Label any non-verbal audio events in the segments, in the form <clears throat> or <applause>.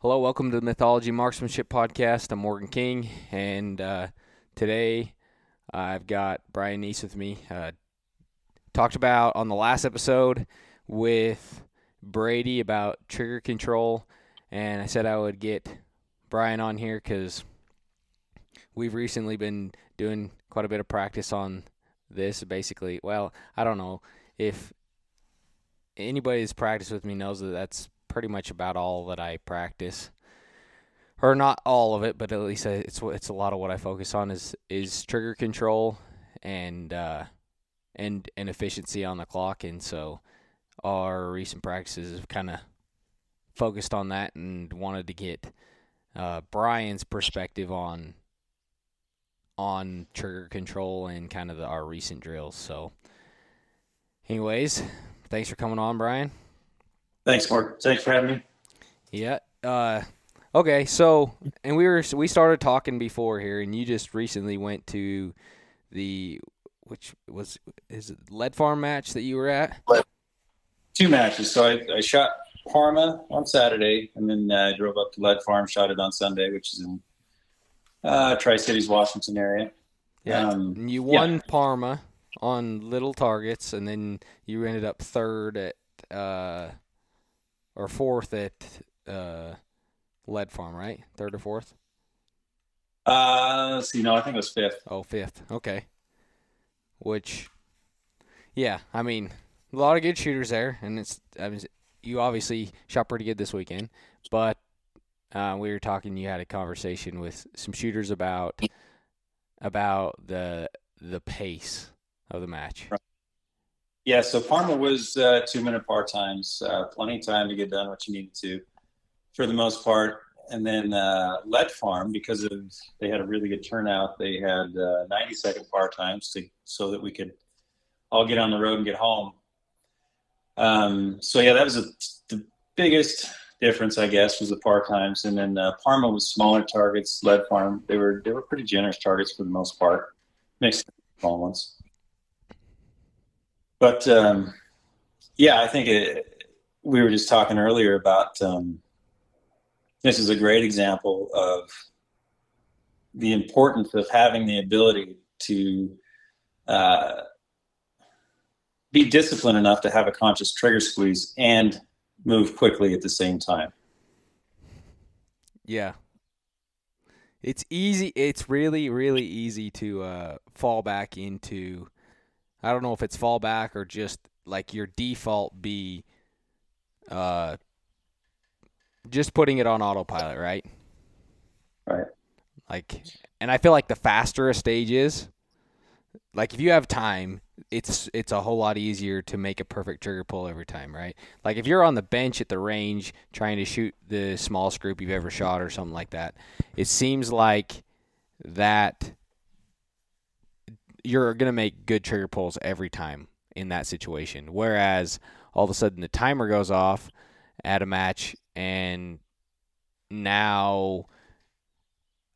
Hello, welcome to the Mythology Marksmanship Podcast. I'm Morgan King, and uh, today I've got Brian Neace with me. Uh, talked about on the last episode with Brady about trigger control, and I said I would get Brian on here because we've recently been doing quite a bit of practice on this. Basically, well, I don't know if anybody who's practiced with me knows that that's pretty much about all that I practice, or not all of it, but at least it's it's a lot of what I focus on is is trigger control and uh, and and efficiency on the clock, and so our recent practices have kind of focused on that and wanted to get uh, Brian's perspective on on trigger control and kind of the, our recent drills. So, anyways, thanks for coming on, Brian. Thanks, Mark. Thanks for having me. Yeah. Uh, okay. So, and we were we started talking before here, and you just recently went to the which was is it lead farm match that you were at? Two matches. So I, I shot Parma on Saturday, and then uh, I drove up to Lead Farm, shot it on Sunday, which is in uh, Tri Cities, Washington area. Yeah. Um, you won yeah. Parma on little targets, and then you ended up third at uh, or fourth at uh, Lead Farm, right? Third or fourth? Uh, let's see. No, I think it was fifth. Oh, fifth. Okay. Which, yeah, I mean, a lot of good shooters there, and it's. I mean, you obviously shot pretty good this weekend, but uh, we were talking. You had a conversation with some shooters about about the the pace of the match. Yeah, so Parma was uh, two minute part times, uh, plenty of time to get done what you needed to, for the most part. And then uh, Lead Farm, because of they had a really good turnout, they had uh, 90 second part times to so that we could all get on the road and get home. Um, so yeah, that was a, the biggest difference, I guess, was the part times. And then uh, Parma was smaller targets. Lead Farm, they were they were pretty generous targets for the most part, mixed small ones. But um, yeah, I think it, we were just talking earlier about um, this is a great example of the importance of having the ability to uh, be disciplined enough to have a conscious trigger squeeze and move quickly at the same time. Yeah. It's easy. It's really, really easy to uh, fall back into I don't know if it's fallback or just like your default be uh just putting it on autopilot, right? Right. Like and I feel like the faster a stage is, like if you have time, it's it's a whole lot easier to make a perfect trigger pull every time, right? Like if you're on the bench at the range trying to shoot the smallest group you've ever shot or something like that, it seems like that you're going to make good trigger pulls every time in that situation. Whereas all of a sudden the timer goes off at a match, and now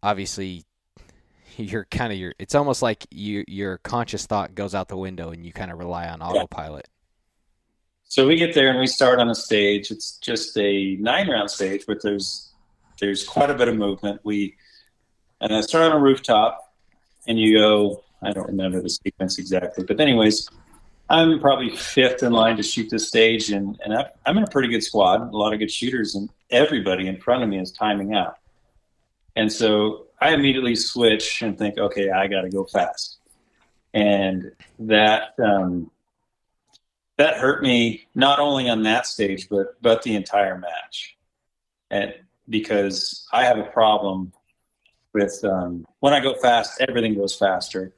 obviously <laughs> you're kind of your. It's almost like you your conscious thought goes out the window, and you kind of rely on autopilot. So we get there and we start on a stage. It's just a nine round stage, but there's there's quite a bit of movement. We and I start on a rooftop, and you go I don't remember the sequence exactly, but anyways, I'm probably fifth in line to shoot this stage, and and I'm in a pretty good squad, a lot of good shooters, and everybody in front of me is timing out, and so I immediately switch and think, okay, I got to go fast, and that um, that hurt me not only on that stage, but but the entire match, and because I have a problem with um, when I go fast, everything goes faster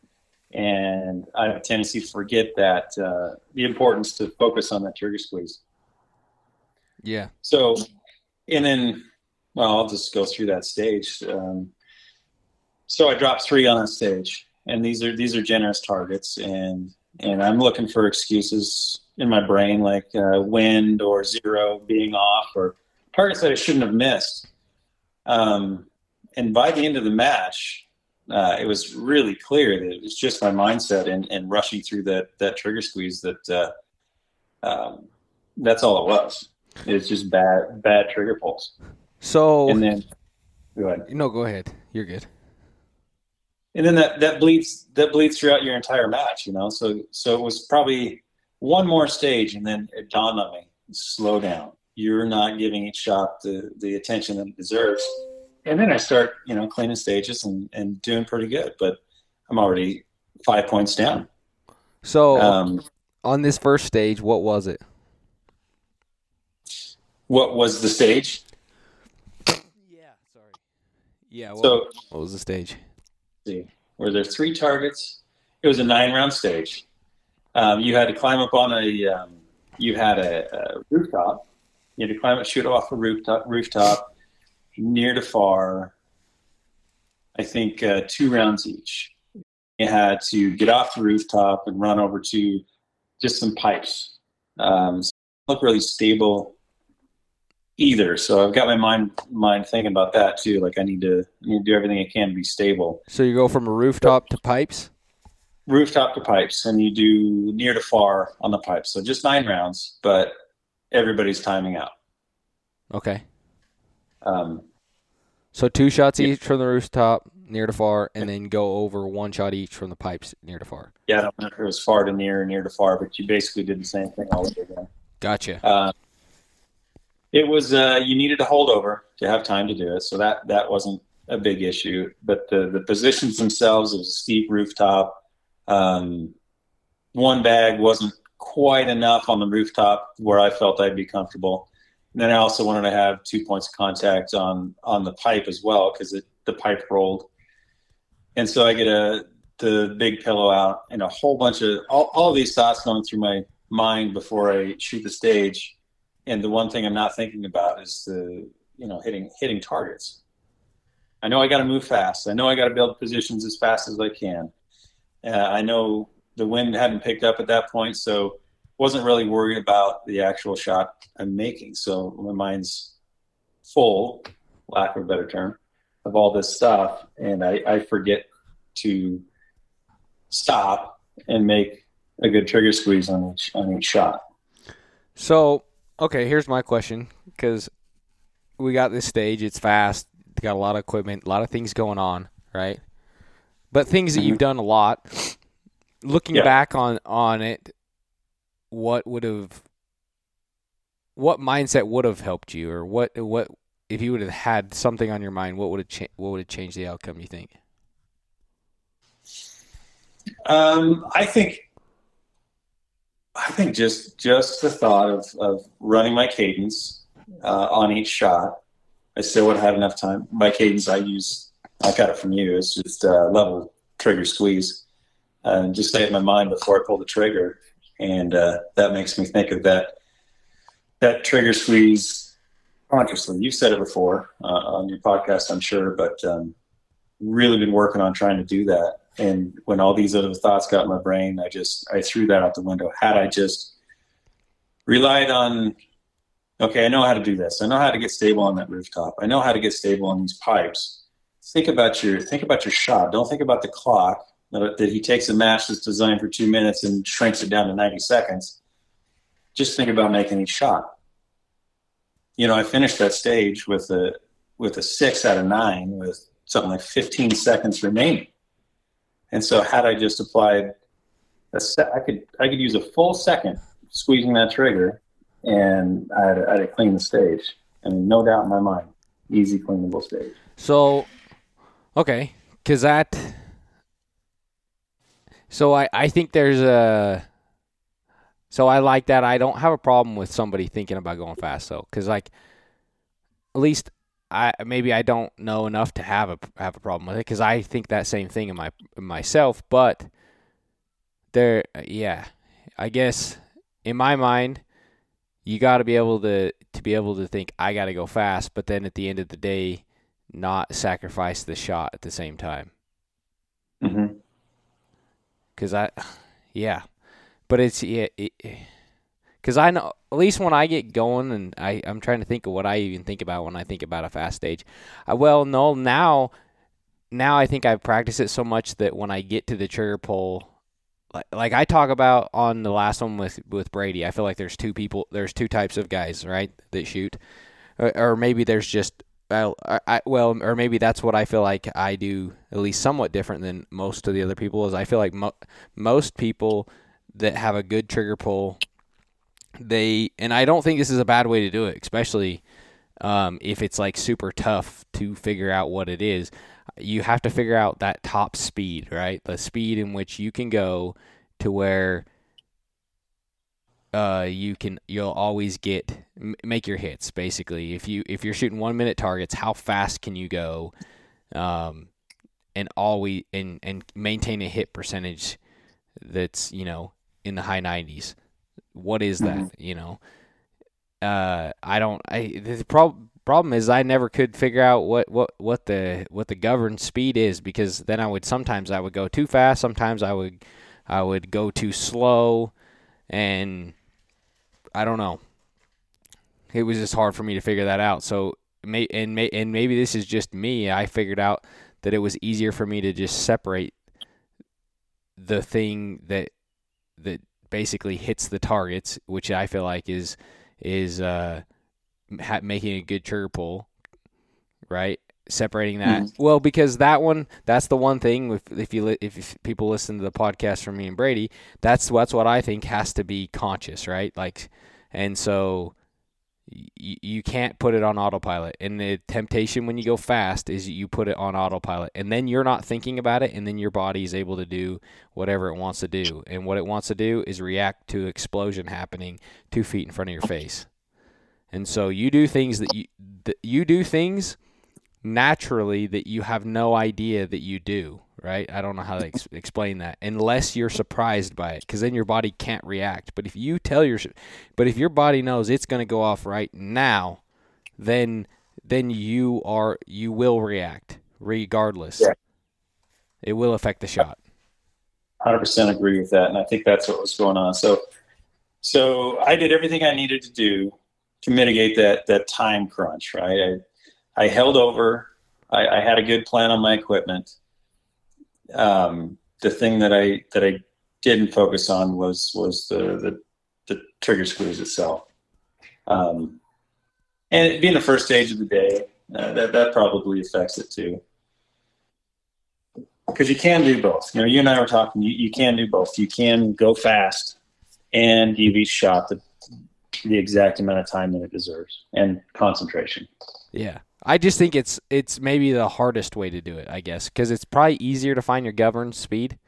and I have a tendency to forget that uh, the importance to focus on that trigger squeeze. Yeah. So, and then, well, I'll just go through that stage. Um, so I dropped three on that stage, and these are these are generous targets, and and I'm looking for excuses in my brain like uh, wind or zero being off or targets that I shouldn't have missed. Um, and by the end of the match, uh, it was really clear that it was just my mindset and, and rushing through that that trigger squeeze that uh, um, that's all it was. It's just bad bad trigger pulls. So and then go ahead. no, go ahead. You're good. and then that that bleeds that bleeds throughout your entire match you know so so it was probably one more stage and then it dawned on me slow down you're not giving each shot the the attention that it deserves and then i start you know cleaning stages and and doing pretty good but i'm already five points down So um on this first stage, what was it? what was the stage Yeah, sorry. Yeah, what, so what was the stage? see, were there three targets? It was a nine round stage. Um, you had to climb up on a, um, you had a, a rooftop. You had to climb it, shoot off a rooftop, rooftop near to far. I think uh, two rounds each. You had to get off the rooftop and run over to just some pipes. Um, so look really stable either. So I've got my mind mind thinking about that too. Like I need to, I need to do everything I can to be stable So you go from a rooftop to pipes? rooftop to pipes and you do near to far on the pipes. So just nine rounds, but everybody's timing out. Okay. Um, So two shots Yeah. each from the rooftop near to far, and then go over one shot each from the pipes near to far. yeah, I don't know if it was far to near or near to far, but you basically did the same thing all over again. Gotcha. Uh, it was uh, you needed a holdover to have time to do it, so that that wasn't a big issue. But the the positions themselves, it was a steep rooftop. Um, one bag wasn't quite enough on the rooftop where I felt I'd be comfortable. And then I also wanted to have two points of contact on on the pipe as well because the pipe rolled. And so I get a the big pillow out and a whole bunch of all, all these thoughts going through my mind before I shoot the stage. And the one thing I'm not thinking about is the you know hitting hitting targets. I know I got to move fast. I know I got to build positions as fast as I can. Uh, I know the wind hadn't picked up at that point, so wasn't really worried about the actual shot I'm making. So my mind's full, lack of a better term, of all this stuff, and I, I forget to stop and make a good trigger squeeze on each on each shot. So, okay, here's my question because we got this stage. It's fast. Got a lot of equipment, a lot of things going on, right? But things that mm-hmm. you've done a lot. Looking Yeah. back on on it, what would have, what mindset would have helped you, or what what if you would have had something on your mind? What would have cha- what would have changed the outcome? You think? Um, I think I think just just the thought of, of running my cadence uh, on each shot, I still would have had enough time. My cadence I use, I got it from you. It's just uh, level trigger squeeze, and just stay in my mind before I pull the trigger, and uh, that makes me think of that that trigger squeeze consciously. You've said it before uh, on your podcast, I'm sure, but um, really been working on trying to do that. And when all these other thoughts got in my brain, I just I threw that out the window. Had I just relied on, okay, I know how to do this. I know how to get stable on that rooftop. I know how to get stable on these pipes. Think about your think about your shot. Don't think about the clock. That he takes a match that's designed for two minutes and shrinks it down to ninety seconds. Just think about making each shot. You know, I finished that stage with a with a six out of nine with something like 15 seconds remaining. And so had I just applied a se- I could I could use a full second squeezing that trigger and I'd, I'd clean the stage. I mean, no doubt in my mind, easy cleanable stage. So, okay, because that. So I I think there's a. So I like that. I don't have a problem with somebody thinking about going fast though, because like, at least I maybe I don't know enough to have a have a problem with it, because I think that same thing in my in myself. But there, yeah, I guess in my mind, you got to be able to to be able to think I got to go fast, but then at the end of the day not sacrifice the shot at the same time. Mm-hmm. Cause I, yeah, but it's yeah, because I know at least when I get going and I I'm trying to think of what I even think about when I think about a fast stage. I, well, no, now, now I think I've practiced it so much that when I get to the trigger pull. Like, like I talk about on the last one with with Brady, I feel like there's two people, there's two types of guys, right, that shoot, or, or maybe there's just I, I, well, or maybe that's what I feel like I do at least somewhat different than most of the other people. Is I feel like mo- most people that have a good trigger pull, they and I don't think this is a bad way to do it, especially um, if it's like super tough to figure out what it is. You have to figure out that top speed, right? The speed in which you can go to where uh, you can you'll always get make your hits basically. If you if you're shooting one minute targets, how fast can you go, um, and always and and maintain a hit percentage that's you know in the high 90s. What is that? Mm-hmm. You know, uh, I don't. I the problem problem is I never could figure out what, what, what the what the governed speed is because then I would sometimes I would go too fast, sometimes I would I would go too slow, and I don't know. It was just hard for me to figure that out. So may and may and maybe this is just me. I figured out that it was easier for me to just separate the thing that that basically hits the targets, which I feel like is is uh, ha- making a good trigger pull, right? Separating that mm-hmm. well because that one that's the one thing if if you li- if people listen to the podcast from me and Brady that's that's what I think has to be conscious right like and so y- you can't put it on autopilot. And the temptation when you go fast is you put it on autopilot. And then you're not thinking about it, and then your body is able to do whatever it wants to do. And what it wants to do is react to explosion happening two feet in front of your face. And so you do things that you that you do things naturally that you have no idea that you do, right? I don't know how to ex- <laughs> explain that unless you're surprised by it cuz then your body can't react. But if you tell your but if your body knows it's going to go off right now, then then you are you will react regardless. Yeah. It will affect the shot. 100% agree with that and I think that's what was going on. So so I did everything I needed to do to mitigate that that time crunch, right? I I held over. I, I had a good plan on my equipment. Um, the thing that I that I didn't focus on was was the the, the trigger squeeze itself. Um, and being the first stage of the day, uh, that that probably affects it too. Because you can do both. You know, you and I were talking. You, you can do both. You can go fast, and you've each shot the the exact amount of time that it deserves and concentration. Yeah. I just think it's it's maybe the hardest way to do it, I guess, because it's probably easier to find your governed speed.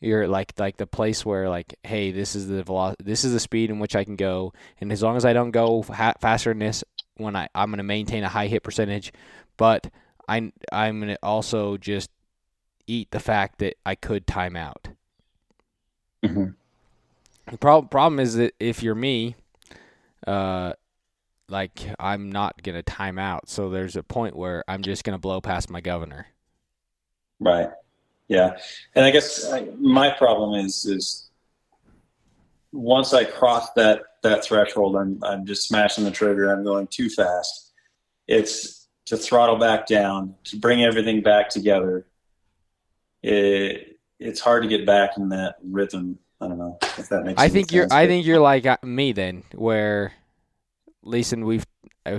You're like like the place where like, hey, this is the velocity, this is the speed in which I can go, and as long as I don't go ha- faster than this, when I I'm going to maintain a high hit percentage, but I I'm going to also just eat the fact that I could time out. Mm-hmm. The problem problem is that if you're me, uh, like I'm not gonna time out. So there's a point where I'm just gonna blow past my governor. Right. Yeah, and I guess I, my problem is is once I cross that that threshold, I'm I'm just smashing the trigger. I'm going too fast. It's to throttle back down to bring everything back together. It it's hard to get back in that rhythm. I don't know if that makes. I think sense, you're. I think you're like uh, me then, where Leeson, we've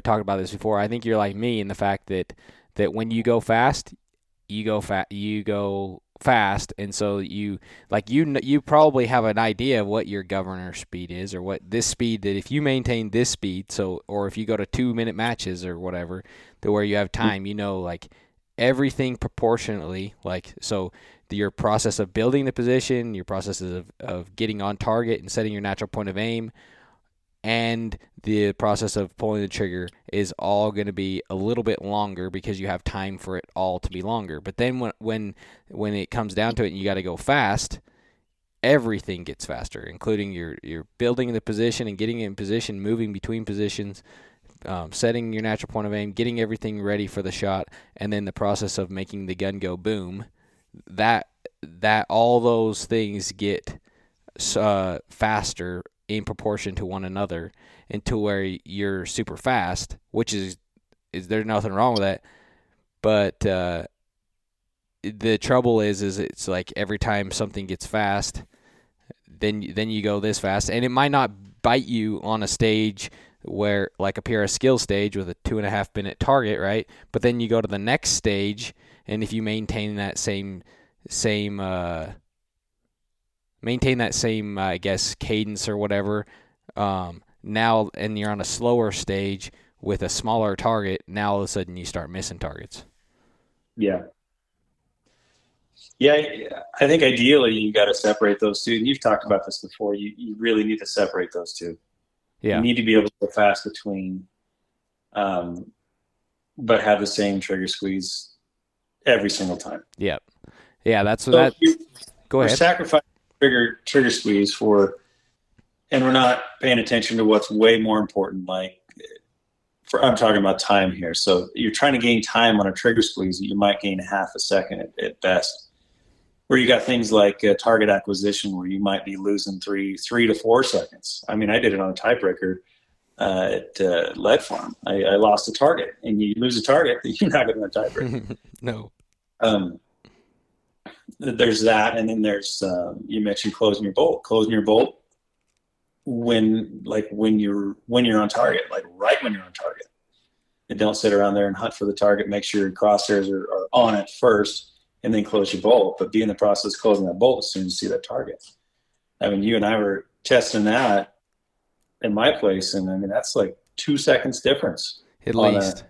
talked about this before. I think you're like me in the fact that that when you go fast, you go fast. You go fast, and so you like you you probably have an idea of what your governor speed is, or what this speed that if you maintain this speed, so or if you go to two minute matches or whatever, to where you have time, you know, like everything proportionately, like so your process of building the position, your processes of, of getting on target and setting your natural point of aim and the process of pulling the trigger is all going to be a little bit longer because you have time for it all to be longer. But then when when when it comes down to it and you got to go fast, everything gets faster, including your your building the position and getting in position, moving between positions, um, setting your natural point of aim, getting everything ready for the shot, and then the process of making the gun go boom. That that all those things get uh, faster in proportion to one another into where you're super fast, which is is there's nothing wrong with that. But uh, the trouble is, is it's like every time something gets fast, then then you go this fast, and it might not bite you on a stage where like a PRS skill stage with a two and a half minute target, right? But then you go to the next stage, and if you maintain that same same uh, maintain that same uh, I guess cadence or whatever, um, now and you're on a slower stage with a smaller target. Now all of a sudden you start missing targets. Yeah. Yeah, I think ideally you got to separate those two. You've talked about this before. You you really need to separate those two. Yeah. You need to be able to go fast between, um, but have the same trigger squeeze every single time. Yep. Yeah, that's what So that. you- Go we're ahead. sacrificing trigger trigger squeeze for, and we're not paying attention to what's way more important. Like, for I'm talking about time here. So you're trying to gain time on a trigger squeeze. You might gain half a second at, at best. Where you got things like uh, target acquisition, where you might be losing three three to four seconds. I mean, I did it on a tiebreaker uh, at uh, Lead Farm. I, I lost a target, and you lose a target, <laughs> you're not going to tiebreaker. <laughs> no. Um, there's that, and then there's um, you mentioned closing your bolt. Closing your bolt when like when you're when you're on target, like right when you're on target, and don't sit around there and hunt for the target. Make sure your crosshairs are, are on it first, and then close your bolt. But be in the process of closing that bolt as soon as you see that target. I mean, you and I were testing that in my place, and I mean that's like two seconds difference. At least.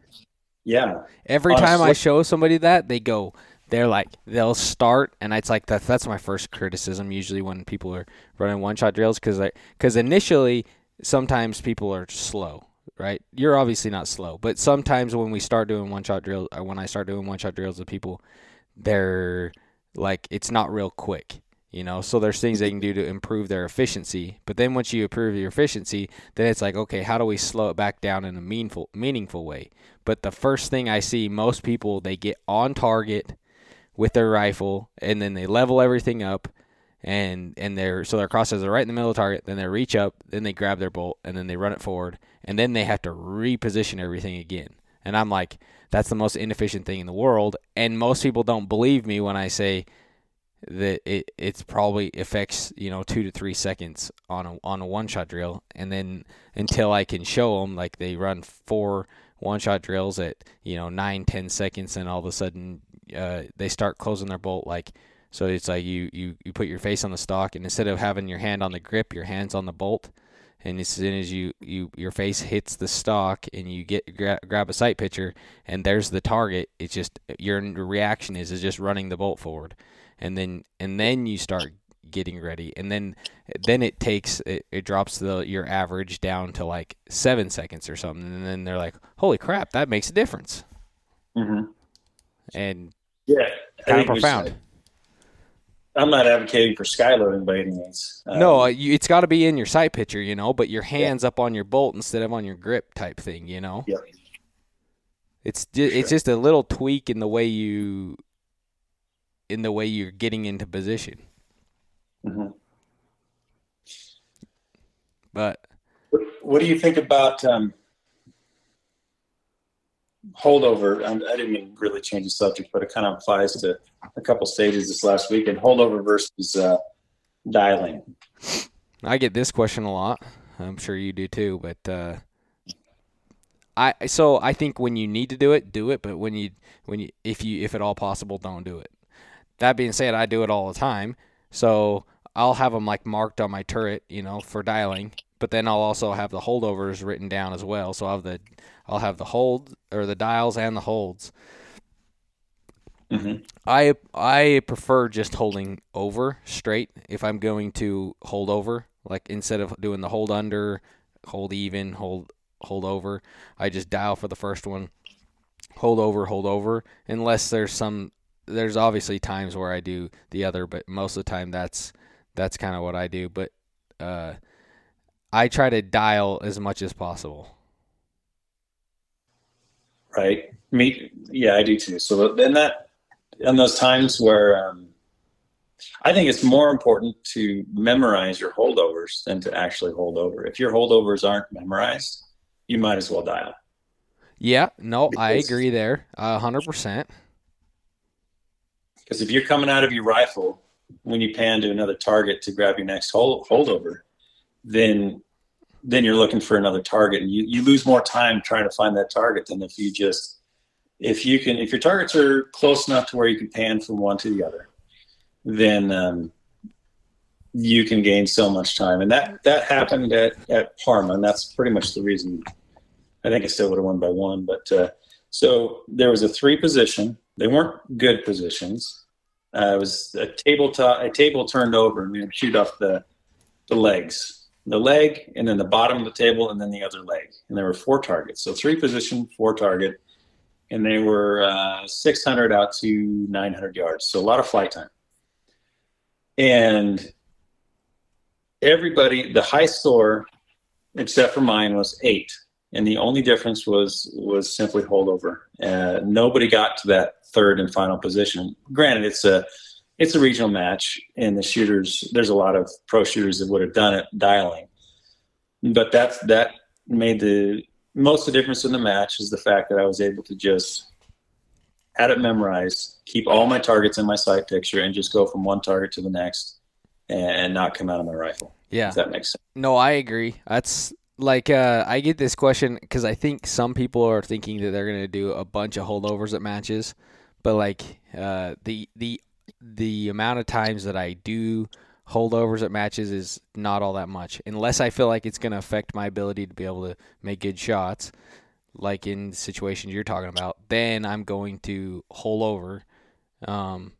Yeah, Every time I show somebody that, they go, they're like, they'll start, and it's like that's that's my first criticism usually when people are running one shot drills because because initially sometimes people are slow, right? You're obviously not slow, but sometimes when we start doing one shot drills, or uh, when I start doing one shot drills with people, they're like it's not real quick. You know, so there's things they can do to improve their efficiency. But then once you improve your efficiency, then it's like, okay, how do we slow it back down in a meaningful, meaningful way? But the first thing I see, most people they get on target with their rifle, and then they level everything up, and and their so their crosshairs are right in the middle of the target. Then they reach up, then they grab their bolt, and then they run it forward, and then they have to reposition everything again. And I'm like, that's the most inefficient thing in the world. And most people don't believe me when I say that it it's probably affects you know two to three seconds on a on a one shot drill, and then until I can show them like they run four one shot drills at you know nine ten seconds, and all of a sudden uh, they start closing their bolt like. So it's like you, you, you put your face on the stock, and instead of having your hand on the grip, your hand's on the bolt. And as soon as you, you your face hits the stock and you get gra- grab a sight picture, and there's the target, it's just your reaction is is just running the bolt forward and then and then you start getting ready and then then it takes it, it drops the your average down to like seven seconds or something and then they're like holy crap that makes a difference Mm-hmm. and yeah, kind of profound. Should. I'm not advocating for skyloading by any means. Um, no you, it's got to be in your sight picture you know but your hands up on your bolt instead of on your grip type thing you know yeah. it's ju- it's just a little tweak in the way you in the way you're getting into position Mhm. but What, what do you think about um, holdover? Um, I didn't mean really change the subject, but it kind of applies to a couple stages this last weekend. Holdover versus uh, dialing. I get this question a lot. I'm sure you do too, but uh, I so I think when you need to do it, do it. But when you when you if you if at all possible, don't do it. That being said, I do it all the time. So I'll have them like marked on my turret, you know, for dialing. But then I'll also have the holdovers written down as well. So I'll have the I'll have the hold or the dials and the holds. hmm I I prefer just holding over straight if I'm going to hold over. Like instead of doing the hold under, hold even, hold hold over, I just dial for the first one, hold over, hold over. Unless there's some there's obviously times where I do the other, but most of the time that's that's kind of what I do. But uh, I try to dial as much as possible. Right. Me. Yeah, I do too. So then that, in those times where um, I think it's more important to memorize your holdovers than to actually hold over. If your holdovers aren't memorized, you might as well dial. Yeah, no, I agree there, a hundred percent. Because if you're coming out of your rifle when you pan to another target to grab your next hold, holdover, then then you're looking for another target, and you, you lose more time trying to find that target than if you just if you can if your targets are close enough to where you can pan from one to the other, then um, you can gain so much time. And that that happened at at Parma, and that's pretty much the reason. I think I still would have won by one, but uh, so there was a three position. They weren't good positions. Uh, it was a table a table turned over, and we would shoot off the the legs, the leg, and then the bottom of the table, and then the other leg. And there were four targets. So three position, four target, and they were uh, 600 out to 900 yards. So a lot of flight time. And everybody, the high score, except for mine, was eight, and the only difference was was simply holdover. Uh, nobody got to that third and final position. Granted, it's a it's a regional match, and the shooters there's a lot of pro shooters that would have done it dialing, but that's that made the most of the difference in the match is the fact that I was able to just had it memorized, keep all my targets in my sight picture, and just go from one target to the next, and not come out of my rifle. Yeah, if that makes sense. No, I agree. That's like uh, I get this question because I think some people are thinking that they're gonna do a bunch of holdovers at matches, but like uh, the the the amount of times that I do holdovers at matches is not all that much, unless I feel like it's gonna affect my ability to be able to make good shots, like in situations you're talking about. Then I'm going to hold over. Um,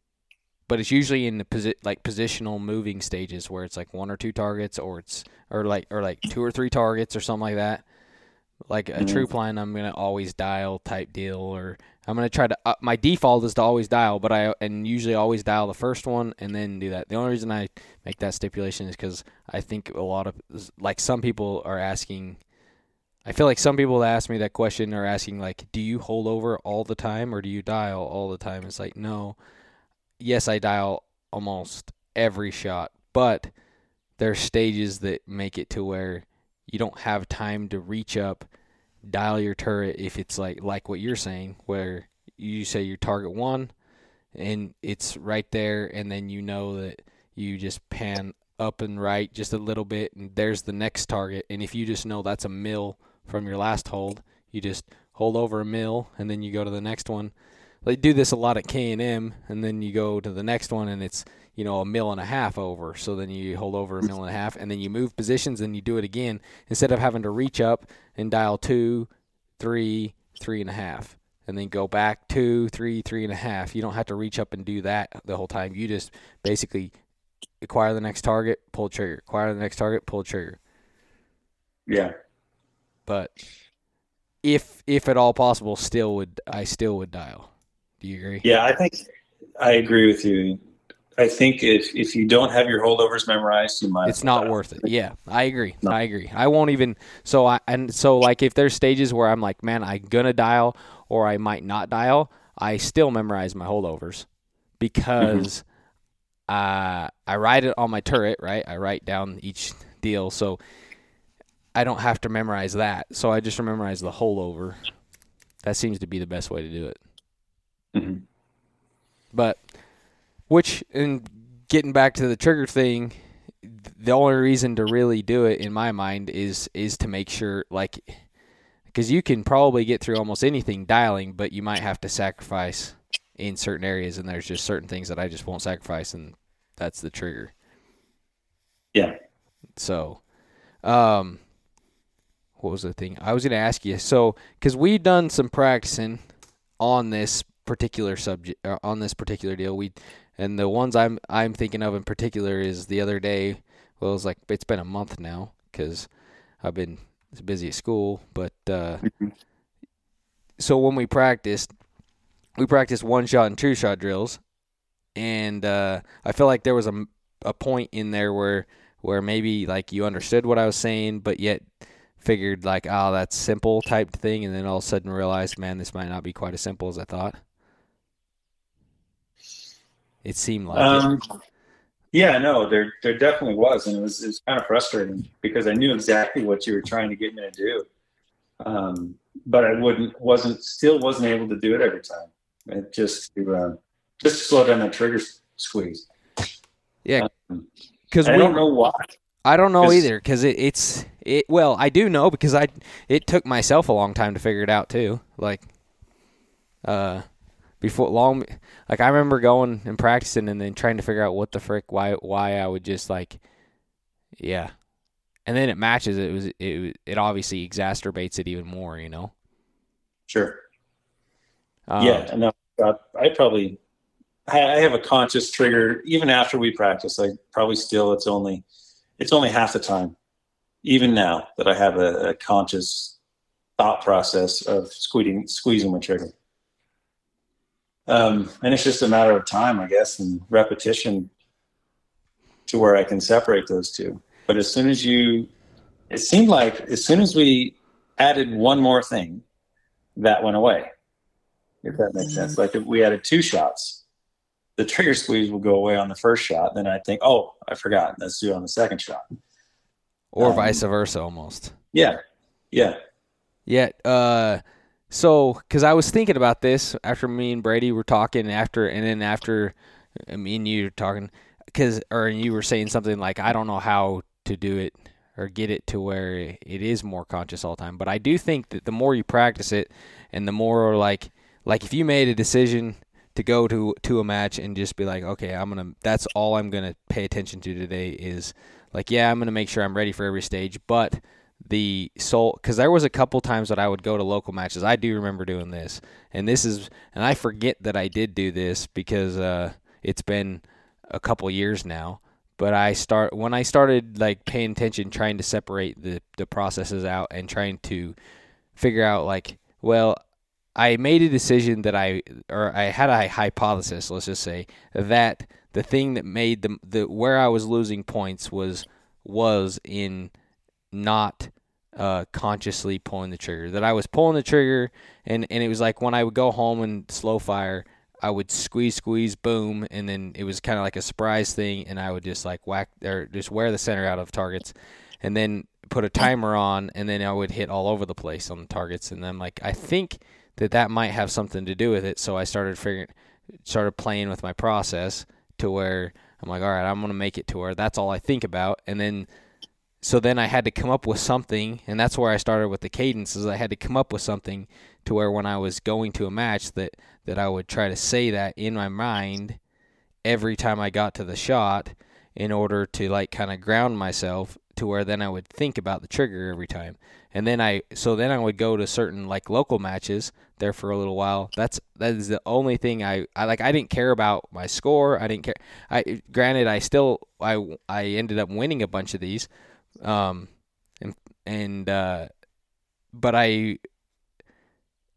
but it's usually in the posi- like positional moving stages where it's like one or two targets or it's or like or like two or three targets or something like that like a mm-hmm. troop line i'm gonna always dial type deal or i'm gonna try to uh, my default is to always dial but i and usually always dial the first one and then do that. The only reason i make that stipulation is because i think a lot of like some people are asking i feel like some people that ask me that question are asking like do you hold over all the time or do you dial all the time? It's like no. Yes, I dial almost every shot, but there's stages that make it to where you don't have time to reach up, dial your turret if it's like like what you're saying, where you say your target one and it's right there and then you know that you just pan up and right just a little bit and there's the next target. And if you just know that's a mill from your last hold, you just hold over a mill and then you go to the next one. They do this a lot at K and M, and then you go to the next one, and it's you know a mill and a half over. So then you hold over a mill and a half, and then you move positions, and you do it again instead of having to reach up and dial two, three, three and a half, and then go back two, three, three and a half. You don't have to reach up and do that the whole time. You just basically acquire the next target, pull trigger. Acquire the next target, pull trigger. Yeah. But if if at all possible, still would I still would dial. Do you agree? Yeah, I think I agree with you. I think if if you don't have your holdovers memorized, you might. It's not worth it. Yeah, I agree. No. I agree. I won't even. So I and so like if there's stages where I'm like, man, I'm gonna dial or I might not dial, I still memorize my holdovers because mm-hmm. uh, I write it on my turret. Right, I write down each deal, so I don't have to memorize that. So I just memorize the holdover. That seems to be the best way to do it. Mm-hmm. But which in getting back to the trigger thing, the only reason to really do it in my mind is is to make sure like because you can probably get through almost anything dialing, but you might have to sacrifice in certain areas, and there's just certain things that I just won't sacrifice, and that's the trigger. Yeah. So, um, what was the thing I was going to ask you? So, because we've done some practicing on this particular subject uh, on this particular deal. We and the ones I'm I'm thinking of in particular is the other day. Well, it was like it's been a month now because I've been busy at school. But uh, mm-hmm. so when we practiced, we practiced one shot and two shot drills, and uh, I feel like there was a a point in there where where maybe like you understood what I was saying, but yet figured like, oh, that's simple type thing, and then all of a sudden realized, man, this might not be quite as simple as I thought. It seemed like. Um, it. Yeah, no, there there definitely was, and it was it was kind of frustrating because I knew exactly what you were trying to get me to do, um, but I wouldn't wasn't still wasn't able to do it every time. It just to uh, just to slow down that trigger squeeze. Yeah, because um, I don't know why. I don't know either because it, it's it. Well, I do know because I it took myself a long time to figure it out too. Like, uh, before long, like I remember going and practicing and then trying to figure out what the frick why why I would just like, yeah, and then it matches. It was it it obviously exacerbates it even more. You know. Sure. Um, yeah, no, I, I probably I, I have a conscious trigger even after we practice. I probably still it's only it's only half the time, even now that I have a, a conscious thought process of squeezing squeezing my trigger. Um, and it's just a matter of time, I guess, and repetition to where I can separate those two. But as soon as you, it seemed like as soon as we added one more thing, that went away if that makes sense. Like if we added two shots, the trigger squeeze will go away on the first shot. Then I think, oh, I forgot. Let's do it on the second shot. or um, vice versa almost. Yeah, yeah, Yeah. Uh, so, because I was thinking about this after me and Brady were talking after, and then after uh, me and you were talking, because or you were saying something like, I don't know how to do it or get it to where it is more conscious all the time. But I do think that the more you practice it, and the more like, like if you made a decision to go to to a match and just be like, okay, I'm gonna, that's all I'm gonna pay attention to today is like, yeah, I'm gonna make sure I'm ready for every stage, but the soul because there was a couple times that I would go to local matches. I do remember doing this, and this is and I forget that I did do this because uh, it's been a couple years now. But I start when I started like paying attention, trying to separate the the processes out and trying to figure out like, well, I made a decision that I or I had a hypothesis, let's just say, that the thing that made the the where I was losing points was was in not uh, consciously pulling the trigger. That I was pulling the trigger, and and it was like when I would go home and slow fire, I would squeeze, squeeze, boom, and then it was kind of like a surprise thing, and I would just like whack or just wear the center out of targets, and then put a timer on, and then I would hit all over the place on the targets, and I'm like, I think that that might have something to do with it. So I started figuring, started playing with my process to where I'm like, all right, I'm gonna make it to where that's all I think about, and then so then I had to come up with something, and that's where I started with the cadences. I had to come up with something to where when I was going to a match that that I would try to say that in my mind every time I got to the shot in order to like kind of ground myself to where then I would think about the trigger every time. And then I so then I would go to certain like local matches there for a little while. That's that is the only thing I, I like I didn't care about my score. I didn't care I granted I still I I ended up winning a bunch of these um, and and uh, but I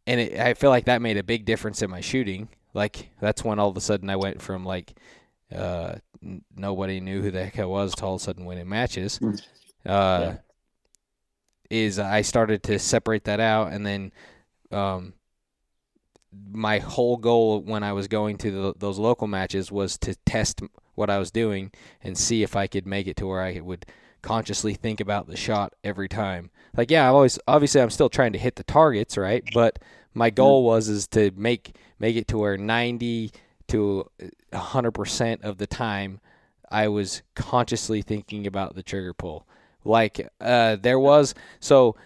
and it, I feel like that made a big difference in my shooting. Like that's when all of a sudden I went from like uh, n- nobody knew who the heck I was to all of a sudden winning matches. Mm. Uh, Yeah. Is I started to separate that out, and then um, my whole goal when I was going to the, those local matches was to test what I was doing and see if I could make it to where I would consciously think about the shot every time. Like, yeah, I always obviously I'm still trying to hit the targets, right? But my goal was is to make make it to where 90 to 100% of the time I was consciously thinking about the trigger pull. Like uh there was so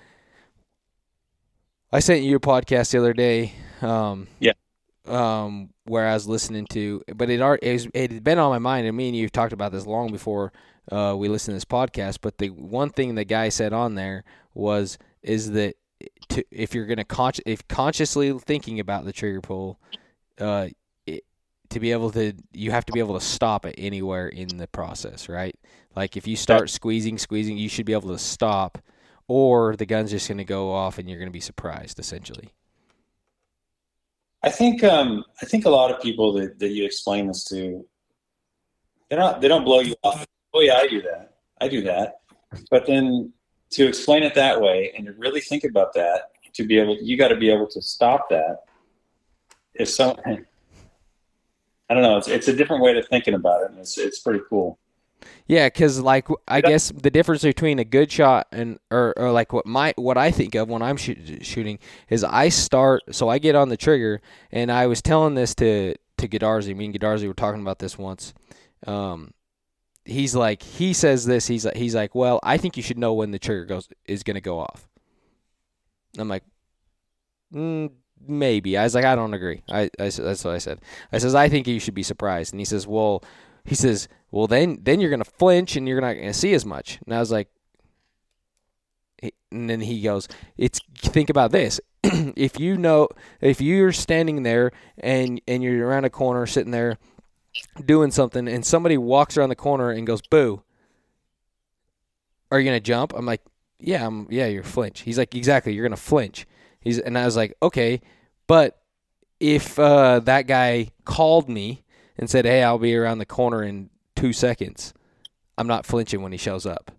I sent you a podcast the other day um Yeah. um where I was listening to but it it, was, it had been on my mind and me and you've talked about this long before uh, we listen to this podcast. But the one thing the guy said on there was is that to, if you're gonna con- if consciously thinking about the trigger pull, uh, it, to be able to you have to be able to stop it anywhere in the process, right? Like if you start squeezing, squeezing, you should be able to stop, or the gun's just gonna go off and you're gonna be surprised, essentially. I think um, I think a lot of people that, that you explain this to, they don't they don't blow you off. Oh yeah, I do that. I do that. But then to explain it that way and to really think about that, to be able, you got to be able to stop that. If so, <laughs> I don't know. It's it's a different way of thinking about it, and it's it's pretty cool. Yeah, because like I guess the difference between a good shot and or, or like what my what I think of when I'm shoot, shooting is I start so I get on the trigger and I was telling this to to Godarzi. Me and Godarzi were talking about this once. Um, he's like he says this. He's like he's like, well, I think you should know when the trigger goes is going to go off. I'm like, mm, maybe. I was like, I don't agree. I, I that's what I said. I says I think you should be surprised, and he says, well, he says, well, then then you're gonna flinch and you're not gonna see as much. And I was like, and then he goes, it's think about this. <clears throat> if you know, if you're standing there and and you're around a corner sitting there doing something, and somebody walks around the corner and goes, boo. Are you gonna jump? I'm like, yeah, I'm, yeah, you're flinch. He's like, exactly, you're gonna flinch. He's and I was like, okay, but if uh, that guy called me and said, hey, I'll be around the corner in two seconds, I'm not flinching when he shows up.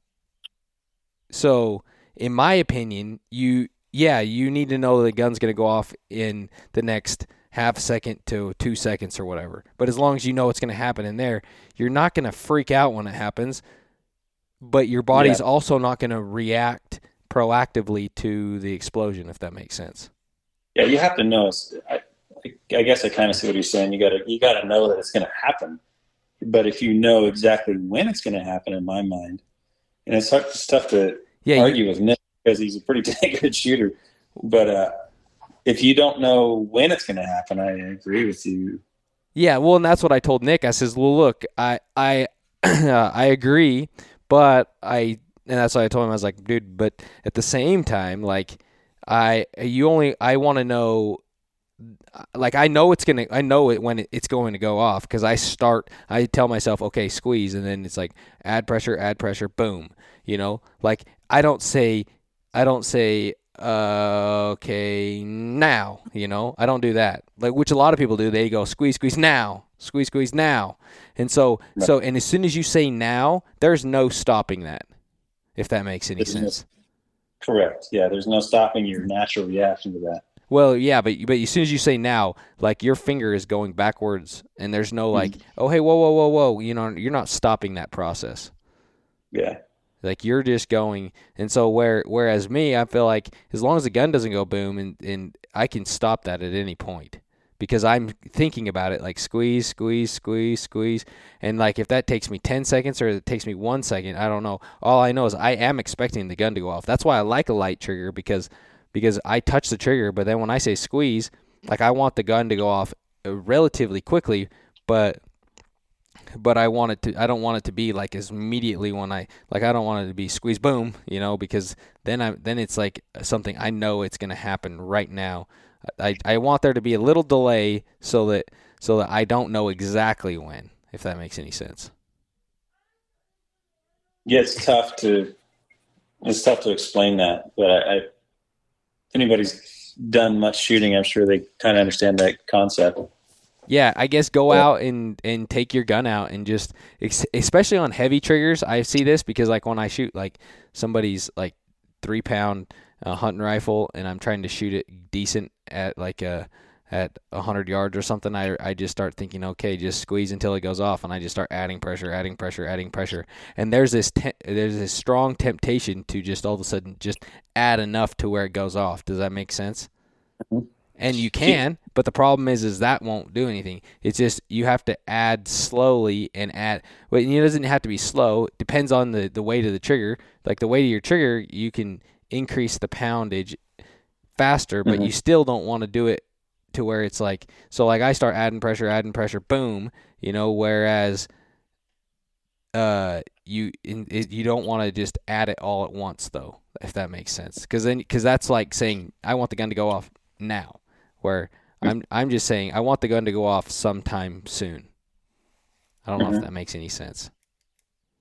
So, in my opinion, you yeah, you need to know the gun's gonna go off in the next half second to two seconds or whatever. But as long as you know it's gonna happen in there, you're not gonna freak out when it happens. But your body's yeah. also not gonna react proactively to the explosion, if that makes sense. Yeah, you have to know. I, I guess I kind of see what you're saying. You got to you got to know that it's going to happen. But if you know exactly when it's going to happen, in my mind, and it's, hard, it's tough to yeah, argue you, with Nick because he's a pretty <laughs> dang good shooter. But uh, if you don't know when it's going to happen, I agree with you. Yeah, well, and that's what I told Nick. I says, "Well, look, I I <clears throat> I agree, but I and that's why I told him I was like, dude, but at the same time, like I you only I want to know like I know it's gonna I know it when it's going to go off because I start I tell myself okay squeeze and then it's like add pressure add pressure boom you know like I don't say I don't say uh, okay now you know I don't do that like which a lot of people do they go squeeze squeeze now squeeze squeeze now and so right. so and as soon as you say now there's no stopping that if that makes any there's sense. No, correct. Yeah, there's no stopping your natural reaction to that. Well, yeah, but but as soon as you say now, like your finger is going backwards, and there's no like, mm-hmm. oh hey, whoa, whoa, whoa, whoa, you know, you're not stopping that process. Yeah. Like you're just going, and so where whereas me, I feel like as long as the gun doesn't go boom, and and I can stop that at any point because I'm thinking about it like squeeze, squeeze, squeeze, squeeze. And like if that takes me 10 seconds or it takes me one second, I don't know. All I know is I am expecting the gun to go off. That's why I like a light trigger because because I touch the trigger, but then when I say squeeze, like I want the gun to go off uh, relatively quickly, but but I want it to I don't want it to be like as immediately when I like I don't want it to be squeeze boom, you know, because then I then it's like something I know it's going to happen right now I, I want there to be a little delay so that so that I don't know exactly when, if that makes any sense. Yeah, it's tough to it's tough to explain that, but I, I anybody's done much shooting, I'm sure they kind of understand that concept. Yeah, I guess go out and and take your gun out and just especially on heavy triggers. I see this because like when I shoot like somebody's like three pound uh, hunting rifle and I'm trying to shoot it decent at like a at 100 yards or something, I, I just start thinking, okay, just squeeze until it goes off, and I just start adding pressure, adding pressure, adding pressure, and there's this te- there's this strong temptation to just all of a sudden just add enough to where it goes off. Does that make sense? Mm-hmm. And you can, but the problem is, is that won't do anything. It's just you have to add slowly and add. Well, it doesn't have to be slow. It depends on the the weight of the trigger. Like the weight of your trigger, you can increase the poundage faster, but mm-hmm. you still don't want to do it to where it's like so like I start adding pressure, adding pressure, boom, you know, whereas uh you in, it, you don't want to just add it all at once though, if that makes sense. Cuz then cuz that's like saying I want the gun to go off now where. I'm I'm just saying I want the gun to go off sometime soon. I don't mm-hmm. know if mm-hmm. that makes any sense.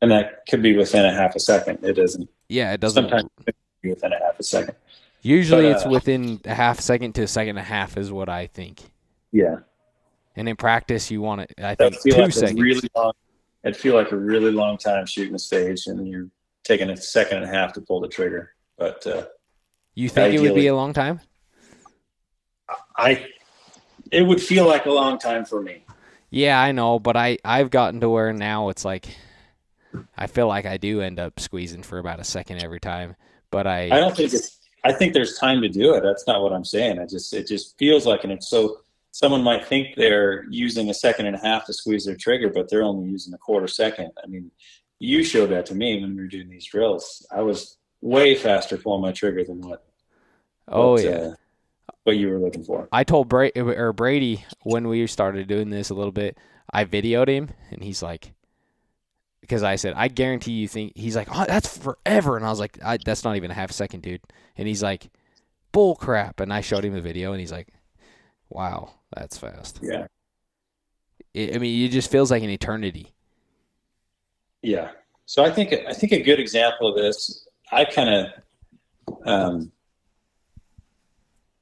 And that could be within a half a second. It doesn't. Yeah, it doesn't. Sometimes within a half a second. Usually, but, uh, it's within a half second to a second and a half is what I think. Yeah. And in practice, you want it. I think two like seconds. Really long, it'd feel like a really long time shooting a stage, and you're taking a second and a half to pull the trigger. But uh, you think ideally, it would be a long time? I. It would feel like a long time for me. Yeah, I know, but I I've gotten to where now it's like I feel like I do end up squeezing for about a second every time. But I I don't think it's I think there's time to do it. That's not what I'm saying. I just it just feels like and it's so someone might think they're using a second and a half to squeeze their trigger, but they're only using a quarter second. I mean, you showed that to me when we were doing these drills. I was way faster pulling my trigger than what. Oh what, yeah. Uh, what you were looking for. I told Brady or Brady when we started doing this a little bit. I videoed him, and he's like, because I said, I guarantee you think he's like, oh, that's forever, and I was like, I, that's not even a half a second, dude. And he's like, bull crap, and I showed him the video, and he's like, wow, that's fast. Yeah. It, I mean, it just feels like an eternity. Yeah. So I think I think a good example of this, I kind of um,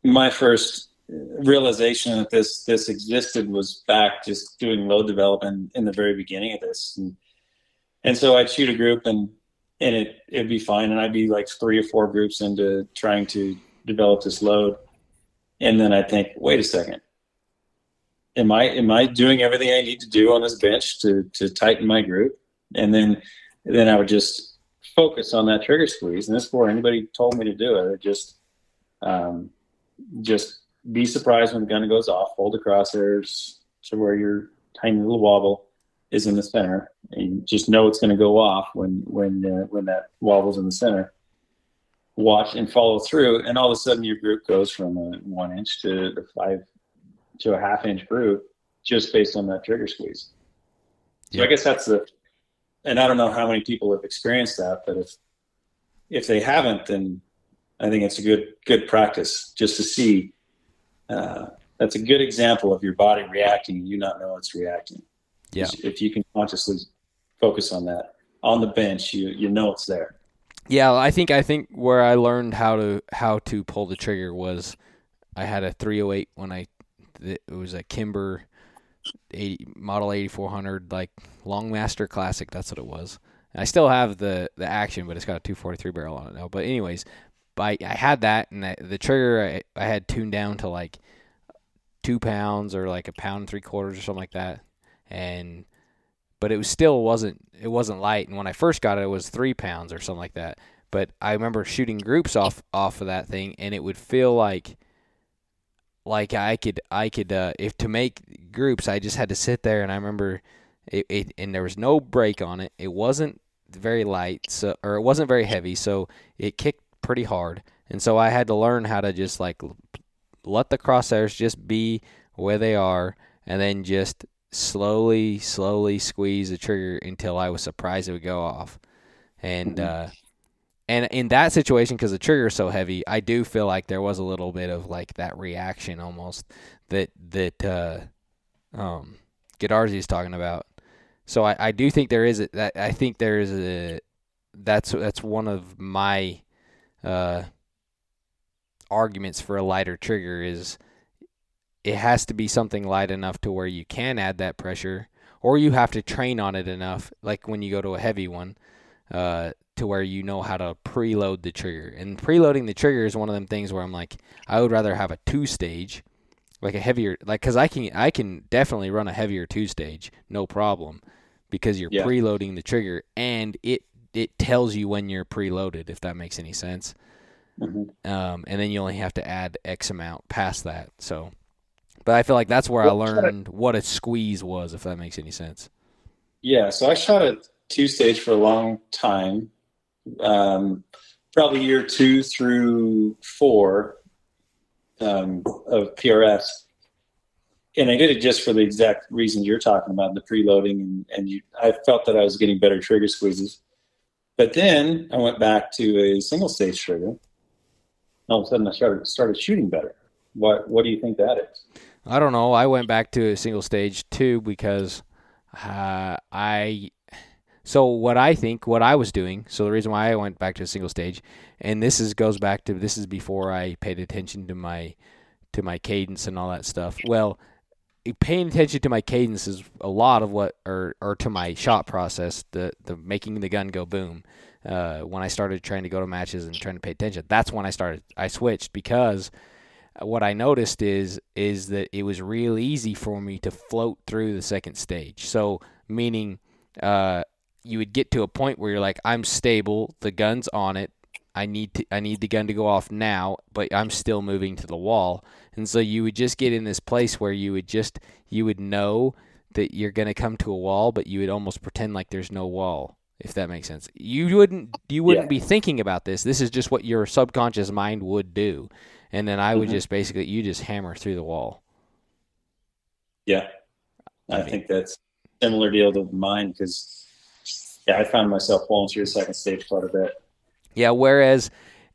my first realization that this this existed was back just doing load development in the very beginning of this, and, and so I'd shoot a group and and it it'd be fine, and I'd be like three or four groups into trying to develop this load, and then I'd think, wait a second, am I am I doing everything I need to do on this bench to to tighten my group? And then then I would just focus on that trigger squeeze. And this before anybody told me to do it. I just um, just be surprised when the gun goes off. Hold the crosshairs to where your tiny little wobble is in the center, and just know it's going to go off when when uh, when that wobble's in the center. Watch and follow through, and all of a sudden your group goes from a one inch to the five to a half inch group just based on that trigger squeeze. So Yeah. I guess that's the, and I don't know how many people have experienced that, but if if they haven't, then I think it's a good good practice just to see. Uh, that's a good example of your body reacting you not know it's reacting. Yeah. If you can consciously focus on that on the bench, you you know it's there. Yeah, I think I think where I learned how to how to pull the trigger was I had a 308 when I it was a Kimber 80 model 8400 like Longmaster Classic. That's what it was. I still have the the action, but it's got a 243 barrel on it now. But anyways, I, I had that and the trigger I, I had tuned down to like two pounds or like a pound and three quarters or something like that, and but it was still wasn't it wasn't light. And when I first got it, it was three pounds or something like that. But I remember shooting groups off off of that thing, and it would feel like like I could I could uh, if to make groups, I just had to sit there, and I remember it, it and there was no break on it. It wasn't very light, so or it wasn't very heavy, so it kicked pretty hard, and so I had to learn how to just like let the crosshairs just be where they are, and then just slowly, slowly squeeze the trigger until I was surprised it would go off. And Mhm. uh, and in that situation, because the trigger is so heavy, I do feel like there was a little bit of like that reaction almost that that uh, um, Godarzi is talking about. So I, I do think there is a, that I think there is a that's that's one of my uh, arguments for a lighter trigger is it has to be something light enough to where you can add that pressure, or you have to train on it enough, like when you go to a heavy one, uh, to where you know how to preload the trigger. And preloading the trigger is one of them things where I'm like, I would rather have a two stage, like a heavier, like because I can I can definitely run a heavier two stage, no problem, because you're Yeah. preloading the trigger and it it tells you when you're preloaded, if that makes any sense Mhm. um, and then you only have to add X amount past that. So, but I feel like that's where I Well, to- learned what a squeeze was, if that makes any sense. Yeah, so I shot a two stage for a long time, um, probably year two through four um, of PRS. And I did it just for the exact reasons you're talking about, the preloading, and, and you, I felt that I was getting better trigger squeezes. But then I went back to a single stage trigger. All of a sudden, I started started shooting better. What What do you think that is? I don't know. I went back to a single stage too because uh, I. So what I think, what I was doing, so the reason why I went back to a single stage, and this is goes back to this is before I paid attention to my to my cadence and all that stuff. Well, paying attention to my cadence is a lot of what, or or to my shot process, the the making the gun go boom. Uh, when I started trying to go to matches and trying to pay attention, that's when I started. I switched because what I noticed is is that it was real easy for me to float through the second stage. So meaning, uh, you would get to a point where you're like, I'm stable, the gun's on it. I need to I need the gun to go off now, but I'm still moving to the wall. And so you would just get in this place where you would just you would know that you're going to come to a wall, but you would almost pretend like there's no wall, if that makes sense. You wouldn't you wouldn't Yeah. be thinking about this. This is just what your subconscious mind would do. And then I would Mhm. just basically you just hammer through the wall. Yeah, I, I mean- think that's similar deal to mine because yeah, I found myself falling through the second stage quite a bit. Yeah, whereas,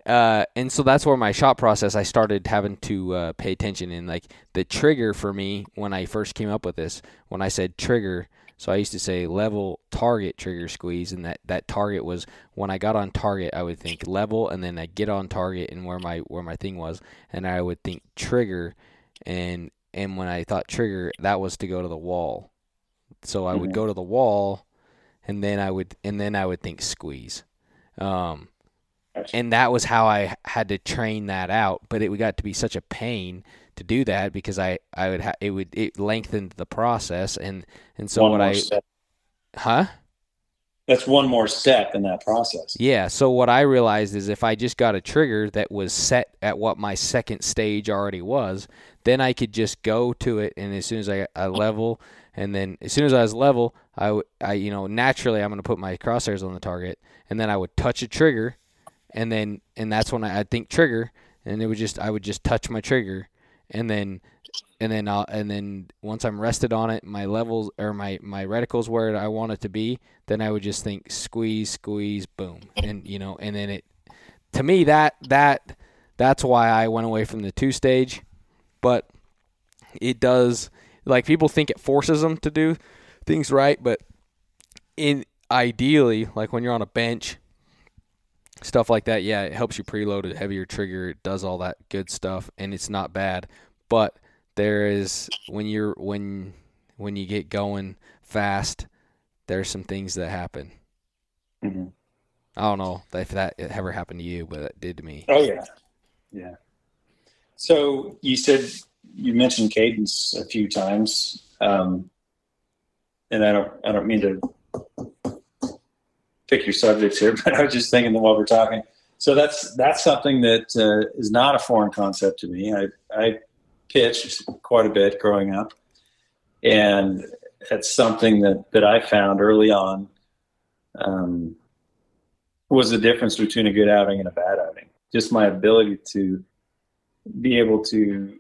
uh, and so that's where my shot process I started having to uh, pay attention in. Like the trigger for me when I first came up with this, when I said trigger, so I used to say level target trigger squeeze, and that, that target was when I got on target, I would think level, and then I get on target and where my where my thing was, and I would think trigger, and and when I thought trigger, that was to go to the wall. So I would Mhm. go to the wall, and then I would and then I would think squeeze. Um, Gotcha. and that was how I had to train that out. But it got to be such a pain to do that because I I would ha- it would it lengthened the process and and so one what I step. huh That's one more step in that process. yeah so what I realized is if I just got a trigger that was set at what my second stage already was, then I could just go to it and as soon as I, I level and then as soon as I was level, I I you know naturally I'm going to put my crosshairs on the target and then I would touch a trigger and then and that's when I, I'd think trigger and it would just I would just touch my trigger and then and then I'll, and then once I'm rested on it, my levels or my my reticles where I want it to be, then I would just think squeeze, squeeze, boom, and you know, and then it to me that that that's why I went away from the two stage, but it does like people think it forces them to do things right, but in ideally like when you're on a bench stuff like that yeah it helps you preload a heavier trigger it does all that good stuff and it's not bad but there is when you're when when you get going fast there's some things that happen Mhm. i don't know if that ever happened to you but it did to me Oh yeah, yeah. So you said you mentioned cadence a few times, um, and I don't I don't mean to pick your subjects here, <laughs> but I was just thinking that while we're talking. So that's that's something that uh, is not a foreign concept to me. I I pitched quite a bit growing up, and it's something that that I found early on. Um, was the difference between a good outing and a bad outing. Just my ability to be able to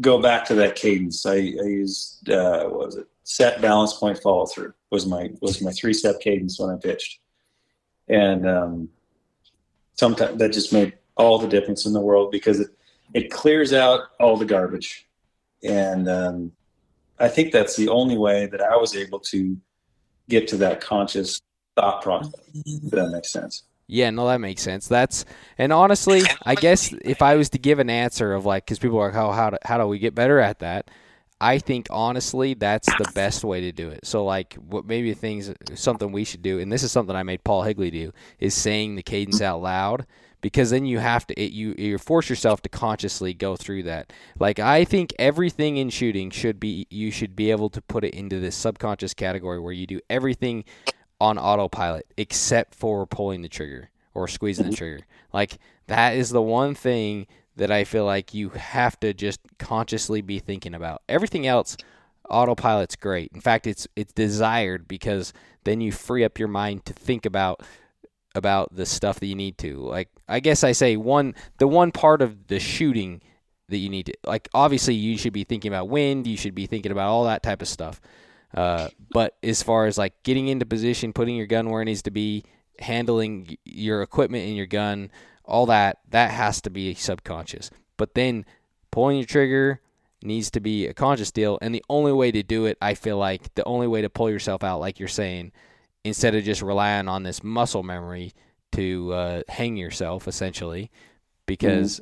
go back to that cadence. I, I used uh, what was it? Set balance point follow through was my was my three step cadence when I pitched, and um, sometimes that just made all the difference in the world because it it clears out all the garbage, and um, I think that's the only way that I was able to get to that conscious thought process. If that makes sense. Yeah, no, that makes sense. That's and honestly, I guess if I was to give an answer of like, because people are like, how how do, how do we get better at that? I think honestly, that's the best way to do it. So like, what maybe things something we should do, and this is something I made Paul Higley do, is saying the cadence out loud because then you have to it, you you force yourself to consciously go through that. Like I think everything in shooting should be you should be able to put it into this subconscious category where you do everything on autopilot except for pulling the trigger or squeezing the mm-hmm. trigger. Like that is the one thing that I feel like you have to just consciously be thinking about. Everything else autopilot's great. In fact, it's it's desired because then you free up your mind to think about about the stuff that you need to. Like I guess I say one the one part of the shooting that you need to like obviously you should be thinking about wind, you should be thinking about all that type of stuff. Uh, but as far as like getting into position, putting your gun where it needs to be, handling your equipment and your gun, all that, that has to be subconscious. But then pulling your trigger needs to be a conscious deal. And the only way to do it, I feel like the only way to pull yourself out, like you're saying, instead of just relying on this muscle memory to uh, hang yourself essentially, because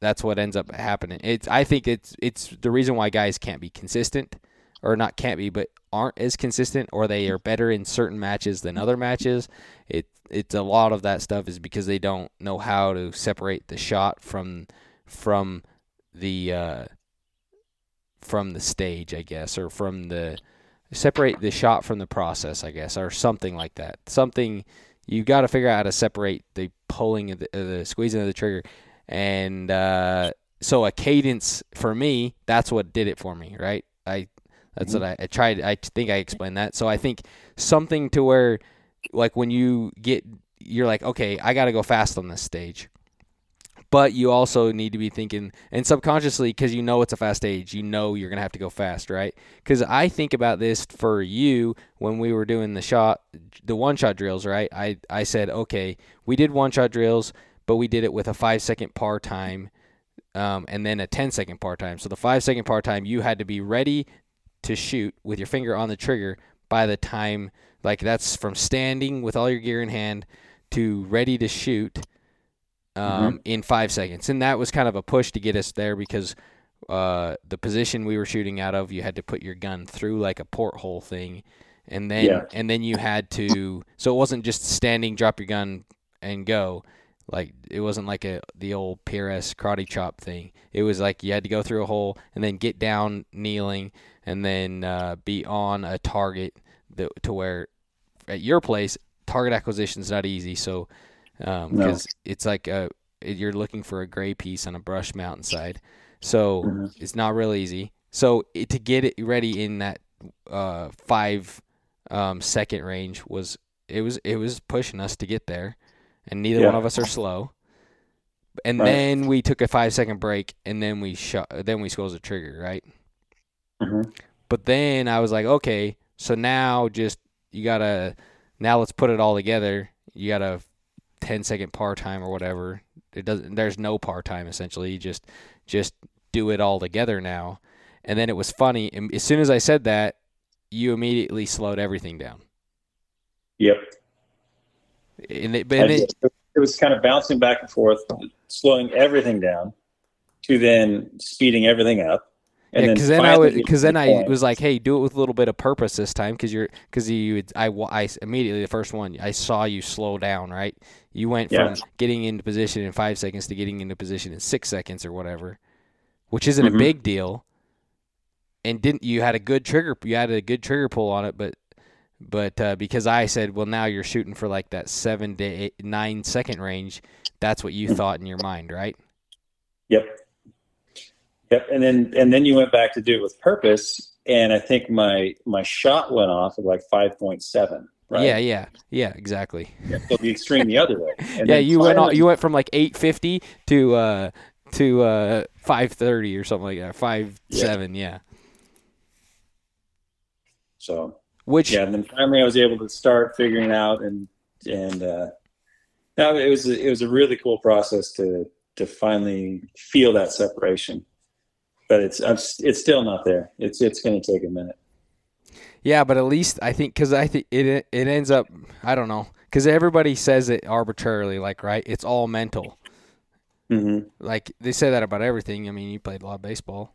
that's what ends up happening. It's I think it's it's the reason why guys can't be consistent or not can't be, but aren't as consistent, or they are better in certain matches than other matches. It it's a lot of that stuff is because they don't know how to separate the shot from from the uh, from the stage, I guess, or from the separate the shot from the process, I guess, or something like that. Something you got to figure out how to separate the pulling of the, the squeezing of the trigger, and uh, so a cadence for me, that's what did it for me, right? I that's Mhm. what I, I tried. I think I explained that. So I think something to where, like when you get, you're like, okay, I got to go fast on this stage. But you also need to be thinking, and subconsciously, because you know it's a fast stage, you know you're gonna have to go fast, right? Because I think about this for you when we were doing the shot, the one shot drills, right? I I said, okay, we did one shot drills, but we did it with a five second par time, um, and then a 10 second par time. So the five second par time, you had to be ready to shoot with your finger on the trigger by the time, like that's from standing with all your gear in hand to ready to shoot um, in five seconds. And that was kind of a push to get us there because uh, the position we were shooting out of, you had to put your gun through like a porthole thing. And then, Yeah. and then you had to, so it wasn't just standing, drop your gun, and go. Like it wasn't like a the old PRS karate chop thing. It was like you had to go through a hole and then get down kneeling and then uh, be on a target that, to where at your place target acquisition is not easy. So because No. it's like a you're looking for a gray piece on a brush mountainside, so Mhm. it's not real easy. So it, to get it ready in that uh, five um, second range was it was it was pushing us to get there, and neither Yeah. one of us are slow. And Right. then we took a five second break, and then we shot. Then we squeezed the trigger, right? Mhm. But then I was like, okay, so now just you gotta now let's put it all together. You got a 10 second par time or whatever. It doesn't. There's no par time essentially. You just just do it all together now. And then it was funny. and As soon as I said that, you immediately slowed everything down. Yep. And it, but it, it was kind of bouncing back and forth, slowing everything down, to then speeding everything up. And yeah, then because then I would, because then I was like, hey, do it with a little bit of purpose this time, because you're, because you, I, I immediately the first one, I saw you slow down, right? You went Yeah. from getting into position in five seconds to getting into position in six seconds or whatever, which isn't Mhm. a big deal. And didn't you had a good trigger, you had a good trigger pull on it, but, but uh, because I said, well, now you're shooting for like that seven to eight, nine second range, that's what you Mhm. thought in your mind, right? Yep. Yep. And then and then you went back to do it with purpose, and I think my my shot went off at like five point seven. Right. Yeah, yeah, yeah, exactly. So the extreme the other way. And <laughs> yeah, you went all, you went from like 850 to uh to uh 530 or something like that. 5 Yeah. 7, yeah. So Which yeah, and then finally I was able to start figuring out and and uh, no, it was a, it was a really cool process to to finally feel that separation. But it's I'm, it's still not there. It's it's going to take a minute. yeah, but at least I think cuz I think it it ends up I don't know cuz everybody says it arbitrarily like right? It's all mental. Mm-hmm. Like they say that about everything. I mean, you played a lot of baseball.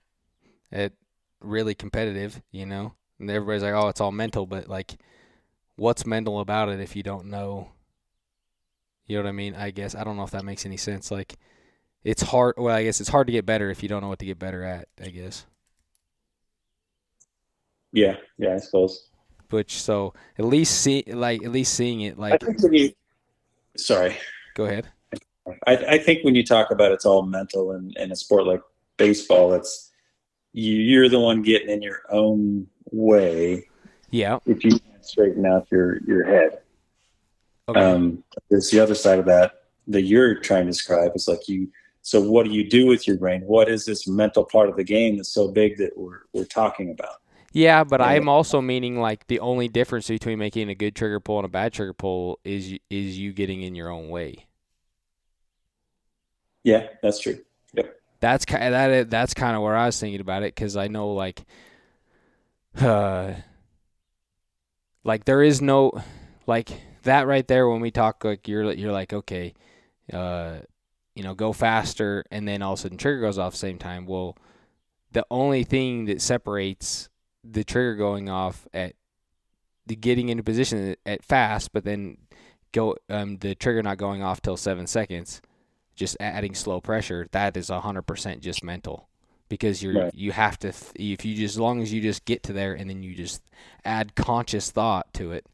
It really competitive, you know. And everybody's like, "Oh, it's all mental," but like what's mental about it if you don't know You know what I mean? I guess I don't know if that makes any sense. Like, it's hard. Well, I guess it's hard to get better if you don't know what to get better at. I guess. Yeah, yeah, I suppose. Which so at least see like at least seeing it I like. think when you, sorry, Go ahead. I, I think when you talk about it's all mental and in a sport like baseball, it's you, you're the one getting in your own way Yeah. if you can't straighten out your your head. Okay. Um, there's the other side of that that you're trying to describe. It's like you. So what do you do with your brain? What is this mental part of the game that's so big that we're we're talking about? Yeah, but I'm also meaning like the only difference between making a good trigger pull and a bad trigger pull is is you getting in your own way. Yeah, that's true. That's kind that that's kind of where I was thinking about it because I know like, uh, <sighs> like there is no like that right there when we talk like you're you're like okay, uh, you know go faster and then all of a sudden trigger goes off same time. Well, the only thing that separates the trigger going off at the getting into position at fast, but then go um the trigger not going off till seven seconds just adding slow pressure, that is hundred percent just mental, because you're Right. you have to th- if you just as long as you just get to there and then you just add conscious thought to it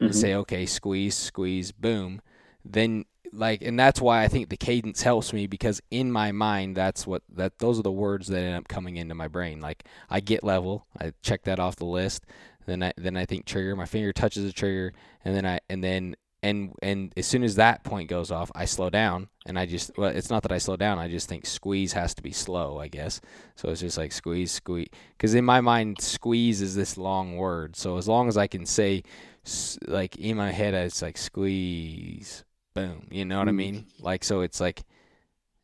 and Mhm. say okay squeeze squeeze boom, then like and that's why I think the cadence helps me because in my mind that's what that those are the words that end up coming into my brain. Like I get level, I check that off the list. Then I then I think trigger, my finger touches the trigger, and then I and then and and as soon as that point goes off, I slow down, and I just well, it's not that I slow down. I just think squeeze has to be slow, I guess. So it's just like squeeze, squeeze, because in my mind, squeeze is this long word. So as long as I can say, like in my head, it's like squeeze, boom. You know what I mm. mean? Like so, it's like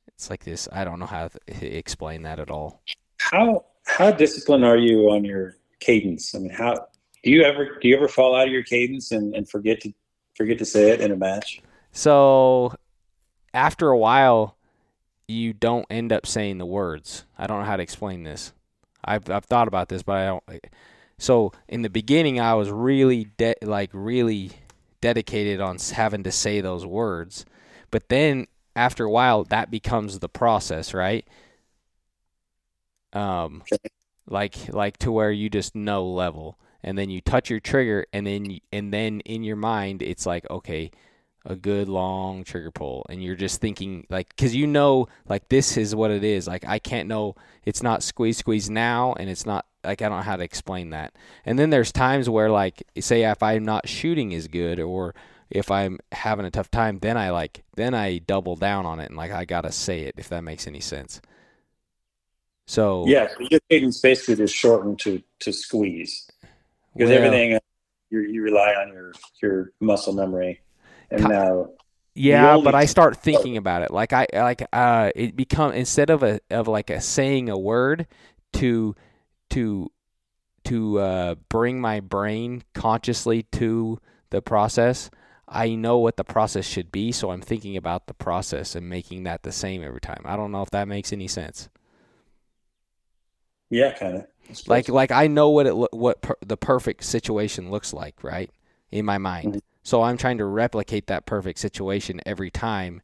it's like this. I don't know how to explain that at all. How how disciplined are you on your cadence? I mean, how do you ever do you ever fall out of your cadence and, and forget to forget to say it in a match? So after a while, you don't end up saying the words. I don't know how to explain this. I've I've thought about this, but I don't. So in the beginning, I was really de- like really dedicated on having to say those words, but then after a while, that becomes the process, right? Um, like like to where you just know level. And then you touch your trigger and then and then in your mind it's like okay a good long trigger pull. And you're just thinking like because you know like this is what it is. Like i can't know it's not squeeze squeeze now and it's not like i don't know how to explain that. And then there's times where like say if i'm not shooting as good or if i'm having a tough time then i like then i double down on it and like i gotta say it if that makes any sense. So yeah, your cadence basically just shortened to to squeeze. Because well, everything you you rely on your your muscle memory, and now yeah, but I start thinking about it. Like I like uh it become instead of a of like a saying a word to to to uh, bring my brain consciously to the process. I know what the process should be, so I'm thinking about the process and making that the same every time. I don't know if that makes any sense. Yeah, kind of. Like like I know what it lo- what per- the perfect situation looks like, right? In my mind. Mm-hmm. So I'm trying to replicate that perfect situation every time.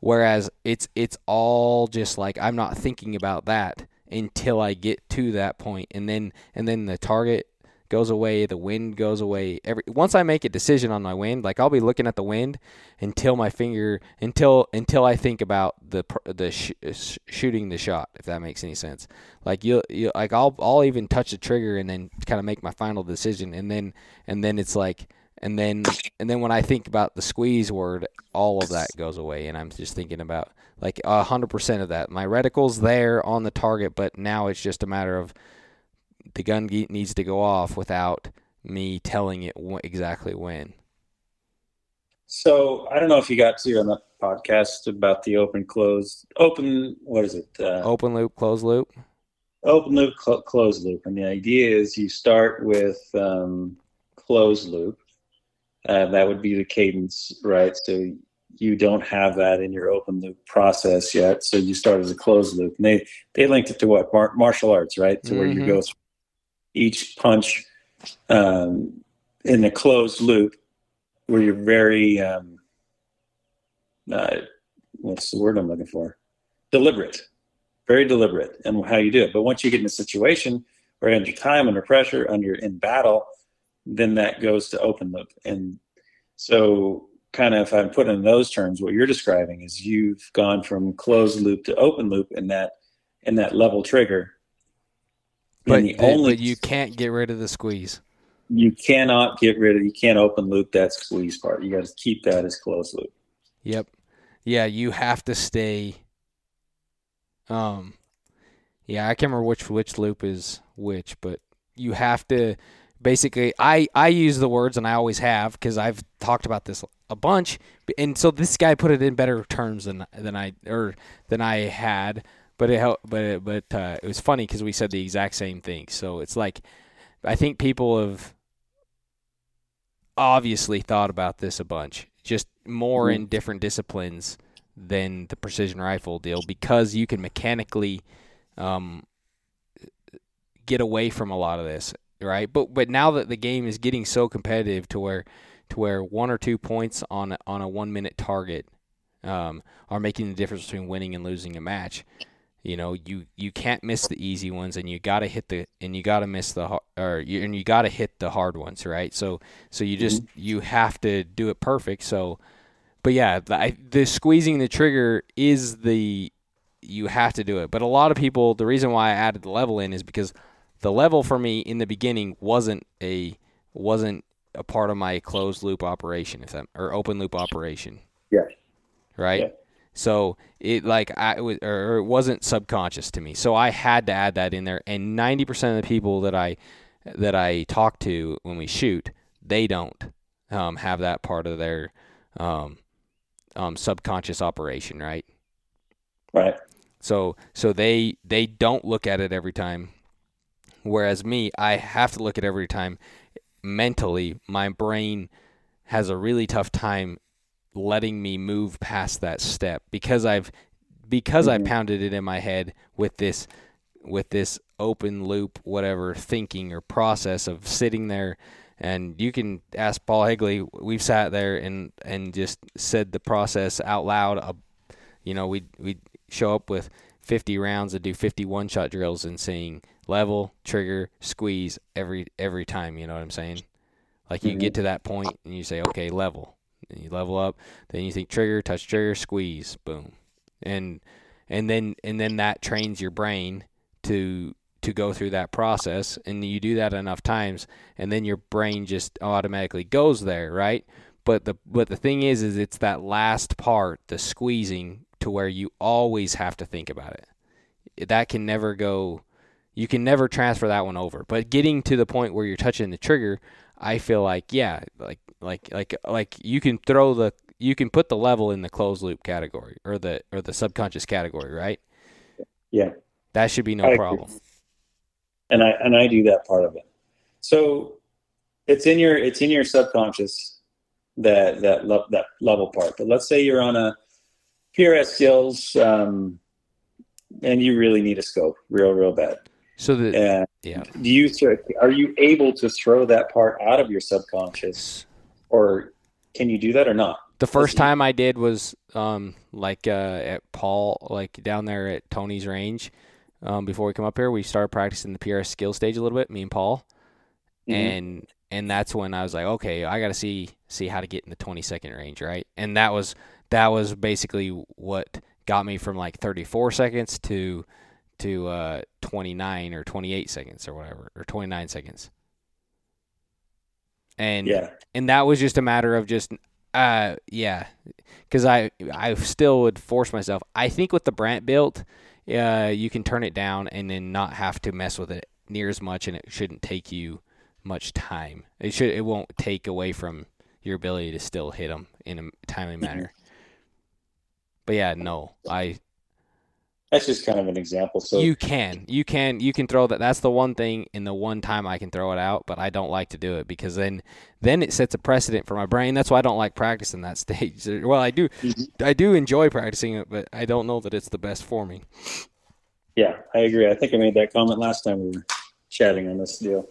Whereas it's it's all just like I'm not thinking about that until I get to that point and then and then the target goes away, the wind goes away. Every once I make a decision on my wind, like I'll be looking at the wind until my finger until until I think about the the sh- sh- shooting the shot. If that makes any sense, like you you like I'll I'll even touch the trigger and then kind of make my final decision, and then and then it's like and then and then when I think about the squeeze word, all of that goes away, and I'm just thinking about like hundred percent of that. My reticle's there on the target, but now it's just a matter of the gun needs to go off without me telling it exactly when. So I don't know if you got to on the podcast about the open close open what is it? Uh, open loop, close loop. Open loop, cl- closed loop, and the idea is you start with um, closed loop. Uh, that would be the cadence, right? So you don't have that in your open loop process yet. So you start as a closed loop, and they they linked it to what Mar- martial arts, right? To mm-hmm. where you go each punch um, in a closed loop where you're very um, uh, what's the word I'm looking for? Deliberate, very deliberate, and how you do it. But once you get in a situation where you're under time, under pressure, under in battle, then that goes to open loop. And so, kind of, if I'm putting in those terms, what you're describing is you've gone from closed loop to open loop in that in that level trigger but, the only, but you can't get rid of the squeeze. You cannot get rid of. You can't open loop that squeeze part. You got to keep that as closed loop. Yep. Yeah, you have to stay. Um, yeah, I can't remember which which loop is which, but you have to basically. I I use the words, and I always have because I've talked about this a bunch, and so this guy put it in better terms than than I or than I had but it helped. But it, but uh, it was funny because we said the exact same thing. So it's like I think people have obviously thought about this a bunch, just more mm-hmm. in different disciplines than the precision rifle deal because you can mechanically um, get away from a lot of this, right? But but now that the game is getting so competitive to where to where one or two points on on a one minute target um, are making the difference between winning and losing a match. You know, you you can't miss the easy ones, and you got to hit the and you got to miss the or you, and you got to hit the hard ones, right? So so you just mm-hmm. you have to do it perfect. So, but yeah, the, I, the squeezing the trigger is the you have to do it. But a lot of people, the reason why I added the level in is because the level for me in the beginning wasn't a wasn't a part of my closed loop operation, if that or open loop operation. Yeah. Right. Yeah. So it like I was or it wasn't subconscious to me. So I had to add that in there. And ninety percent of the people that I that I talk to when we shoot, they don't um, have that part of their um, um, subconscious operation, right? Right. So so they they don't look at it every time. Whereas me, I have to look at every time mentally. My brain has a really tough time letting me move past that step because I've because Mhm. I pounded it in my head with this with this open loop whatever thinking or process of sitting there and you can ask Paul Higley we've sat there and and just said the process out loud uh, you know we we show up with 50 rounds and do 51 shot drills and seeing level trigger squeeze every every time you know what I'm saying? Like you Mhm. get to that point and you say okay level. And you level up then you think trigger touch trigger squeeze boom. And and then and then that trains your brain to to go through that process and you do that enough times and then your brain just automatically goes there right? But the but the thing is is it's that last part the squeezing to where you always have to think about it that can never go you can never transfer that one over but getting to the point where you're touching the trigger i feel like yeah like like like like you can throw the you can put the level in the closed loop category or the or the subconscious category right Yeah. that should be no I agree. problem and I and I do that part of it. So it's in your it's in your subconscious that that le- that level part. But let's say you're on a PRS skills um, and you really need a scope real real bad. so the And yeah do you are you able to throw that part out of your subconscious, or can you do that or not? The first time I did was um like uh at Paul like down there at Tony's range. Um, before we come up here, we started practicing the PRS skill stage a little bit, me and Paul, Mhm. and and that's when I was like, okay, I got to see see how to get in the 20 second range, right? And that was that was basically what got me from like 34 seconds to to uh 29 or 28 seconds or whatever or 29 seconds. And yeah, and that was just a matter of just uh yeah because i i still would force myself. I think with the brant built uh you can turn it down and then not have to mess with it near as much and it shouldn't take you much time. It should it won't take away from your ability to still hit them in a timely manner but yeah no i that's just kind of an example. So you can you can you can throw that that's the one thing in the one time i can throw it out but i don't like to do it because then then it sets a precedent for my brain that's why i don't like practicing that <laughs> stage well i do Mhm. i do enjoy practicing it but i don't know that it's the best for me yeah, I agree. I think I made that comment last time we were chatting on this deal.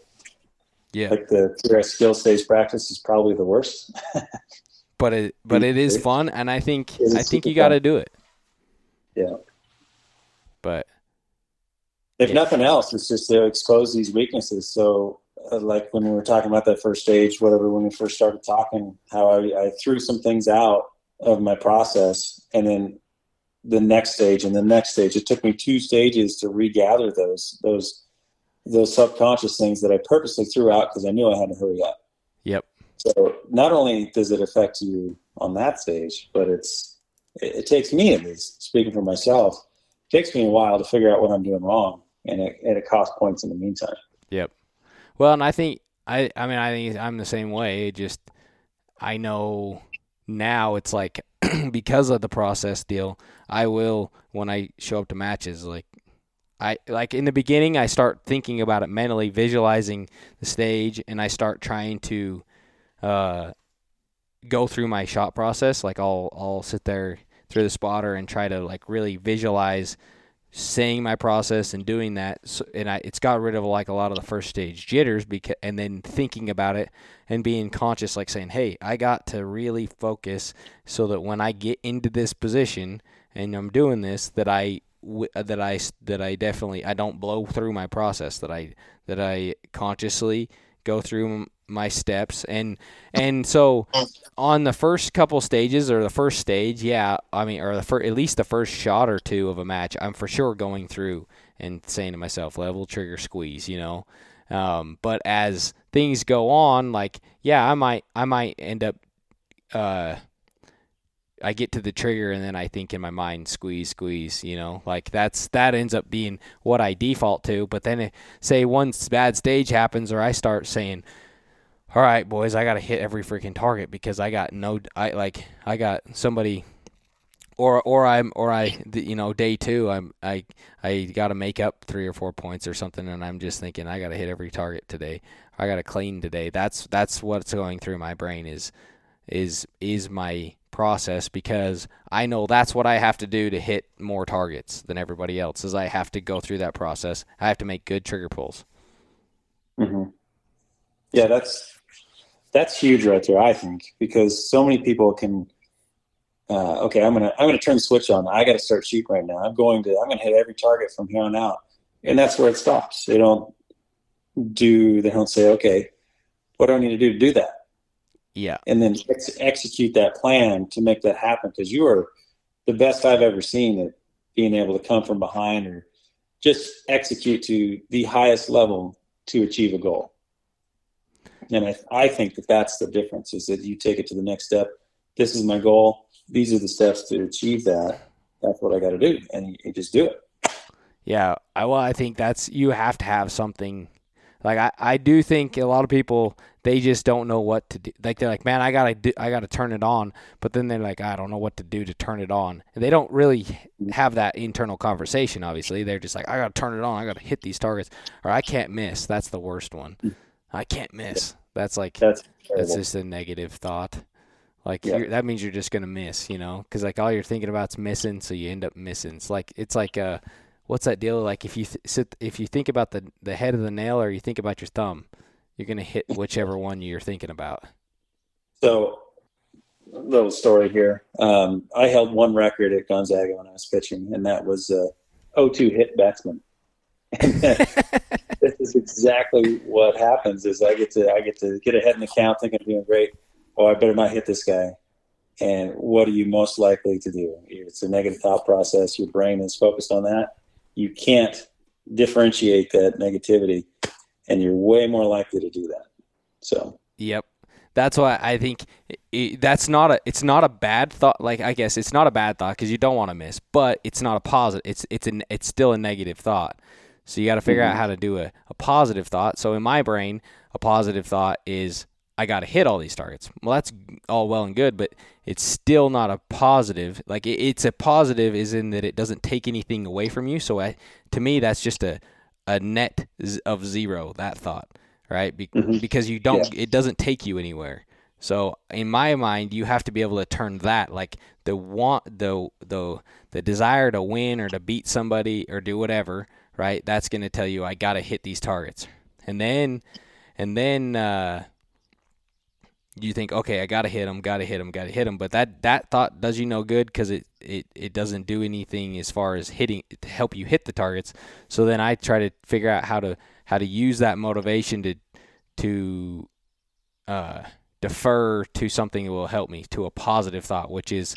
yeah Like the skill stage practice is probably the worst. <laughs> but it but it is fun and i think i think you got to do it Yeah. but if Yeah. nothing else, it's just to expose these weaknesses. So, uh, like when we were talking about that first stage, whatever, when we first started talking, how I, I threw some things out of my process, and then the next stage and the next stage. It took me two stages to regather those those those subconscious things that I purposely threw out because I knew I had to hurry up. So not only does it affect you on that stage, but it's it, it takes me at least speaking for myself, it takes me a while to figure out what I'm doing wrong, and it and it costs points in the meantime. Yep. Well, and I think I I mean I think I'm the same way. It just I know now it's like <clears throat> because of the process deal, I will when I show up to matches like I like in the beginning I start thinking about it mentally, visualizing the stage and I start trying to uh go through my shot process. Like I'll I'll sit there through the spotter and try to like really visualize saying my process and doing that so, and I, it's got rid of like a lot of the first stage jitters because and then thinking about it and being conscious like saying hey i got to really focus so that when i get into this position and i'm doing this that i that i that i definitely i don't blow through my process that i that i consciously go through my steps. And and so on the first couple stages or the first stage yeah i mean or the first, at least the first shot or two of a match i'm for sure going through and saying to myself level trigger squeeze you know? Um, but as things go on like yeah i might i might end up uh, I get to the trigger and then I think in my mind squeeze squeeze you know? Like that's that ends up being what I default to but then say one bad stage happens or I start saying all right boys I got to hit every freaking target because I got no I like I got somebody or or I'm or I you know day 2 I'm I I got to make up 3 or 4 points or something and I'm just thinking I got to hit every target today. I got to clean today. That's that's what's going through my brain is is is my process because I know that's what I have to do to hit more targets than everybody else. Is I have to go through that process. I have to make good trigger pulls. Mm-hmm. Yeah, that's that's huge right there. I think because so many people can. Uh, okay, I'm gonna I'm gonna turn the switch on. I got to start shooting right now. I'm going to I'm gonna hit every target from here on out, and that's where it stops. They don't do. They don't say, okay, what do I need to do to do that? Yeah. And then ex- execute that plan to make that happen because you are the best I've ever seen at being able to come from behind or just execute to the highest level to achieve a goal. And I, I think that that's the difference is that you take it to the next step. This is my goal. These are the steps to achieve that. That's what I got to do. And you, you just do it. Yeah. I, well, I think that's, you have to have something like I, I do think a lot of people they just don't know what to do. Like they're like, man, I gotta do, I gotta turn it on, but then they're like, I don't know what to do to turn it on, and they don't really have that internal conversation. Obviously, they're just like, I gotta turn it on, I gotta hit these targets, or I can't miss. That's the worst one. Mm. I can't miss. That's like that's, that's just a negative thought. Like yeah. that means you're just gonna miss, you know, because like all you're thinking about is missing, so you end up missing. It's like it's like a what's that deal? Like if you th- sit, if you think about the the head of the nail, or you think about your thumb, you're gonna hit whichever one you're thinking about. So, little story here. Um, I held one record at Gonzaga when I was pitching, and that was uh, 0-2 hit batsman. <laughs> this is exactly what happens. Is I get to I get to get ahead in the count, thinking I'm doing great. Oh, I better not hit this guy. And what are you most likely to do? It's a negative thought process. Your brain is focused on that you can't differentiate that negativity and you're way more likely to do that so yep that's why i think it, that's not a it's not a bad thought like i guess it's not a bad thought because you don't want to miss but it's not a positive it's it's an it's still a negative thought so you got to figure mm-hmm. out how to do a, a positive thought so in my brain a positive thought is I got to hit all these targets. Well, that's all well and good, but it's still not a positive. Like it, it's a positive is in that it doesn't take anything away from you. So I, to me, that's just a a net of zero. That thought, right? Be- mm-hmm. Because you don't, yeah. it doesn't take you anywhere. So in my mind, you have to be able to turn that like the want the the the desire to win or to beat somebody or do whatever, right? That's going to tell you I got to hit these targets, and then and then. uh you think, okay, I gotta hit him, gotta hit him, gotta hit him. But that that thought does you no good because it, it it doesn't do anything as far as hitting to help you hit the targets. So then I try to figure out how to how to use that motivation to to uh, defer to something that will help me to a positive thought, which is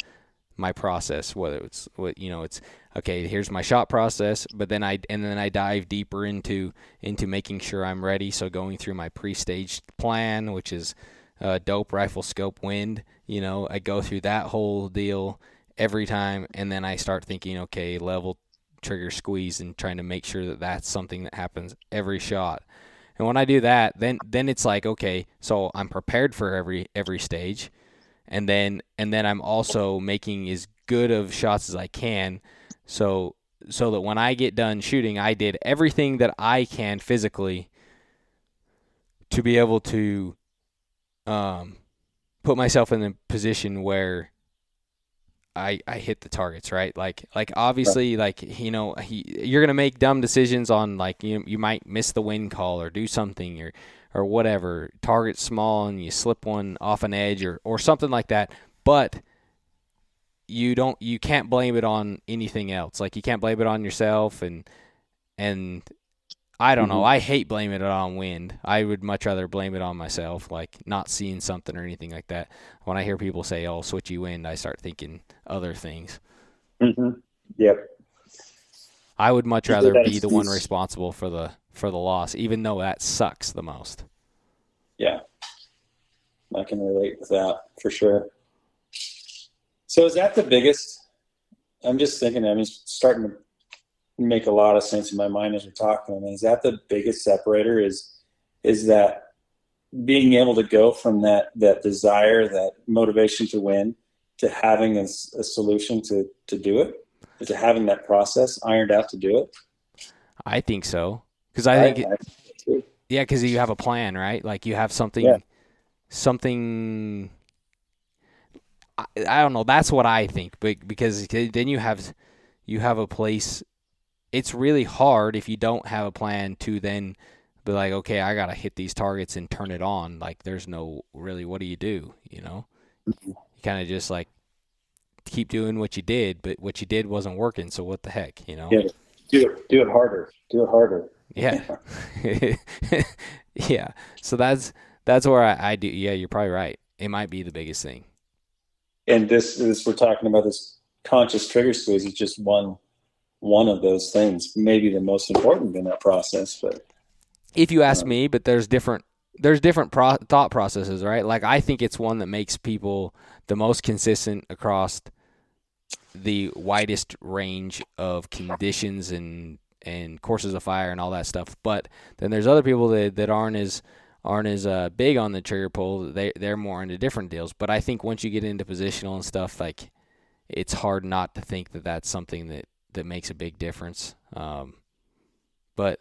my process. Whether it's what you know, it's okay. Here's my shot process, but then I and then I dive deeper into into making sure I'm ready. So going through my pre-staged plan, which is uh, dope rifle scope wind. You know, I go through that whole deal every time, and then I start thinking, okay, level trigger squeeze, and trying to make sure that that's something that happens every shot. And when I do that, then then it's like, okay, so I'm prepared for every every stage, and then and then I'm also making as good of shots as I can, so so that when I get done shooting, I did everything that I can physically to be able to um, put myself in a position where I I hit the targets right. Like like obviously like you know he, you're gonna make dumb decisions on like you you might miss the wind call or do something or or whatever target small and you slip one off an edge or or something like that. But you don't you can't blame it on anything else. Like you can't blame it on yourself and and I don't know. Mhm. I hate blaming it on wind. I would much rather blame it on myself, like not seeing something or anything like that. When I hear people say, "Oh, switchy wind," I start thinking other things. hmm Yep. I would much rather be the one responsible for the for the loss, even though that sucks the most. Yeah. I can relate with that for sure. So is that the biggest? I'm just thinking. I mean, it's starting to make a lot of sense in my mind as we're talking. I mean, is that the biggest separator? Is is that being able to go from that that desire, that motivation to win, to having a solution to to do it, to having that process ironed out to do it? I think so because I think it, I think so too. yeah, because you have a plan, right? Like you have something, Yeah. something. I, I don't know. That's what I think, but because then you have you have a place. It's really hard if you don't have a plan to then be like, okay, I gotta hit these targets and turn it on. Like, there's no really. What do you do? You know, Mhm. you kind of just like keep doing what you did, but what you did wasn't working. So what the heck, you know? Yeah. Do it. Do it harder. Do it harder. Yeah. <laughs> yeah. So that's that's where I, I do. Yeah, you're probably right. It might be the biggest thing. and this is we're talking about this conscious trigger squeeze is just one one of those things maybe the most important in that process but If you ask Yeah. me, but there's different there's different pro- thought processes, right? Like I think it's one that makes people the most consistent across the widest range of conditions and and courses of fire and all that stuff. But then there's other people that, that aren't as aren't as uh, big on the trigger pull. They they're more into different deals. But I think once you get into positional and stuff, like it's hard not to think that that's something that that makes a big difference. Um, but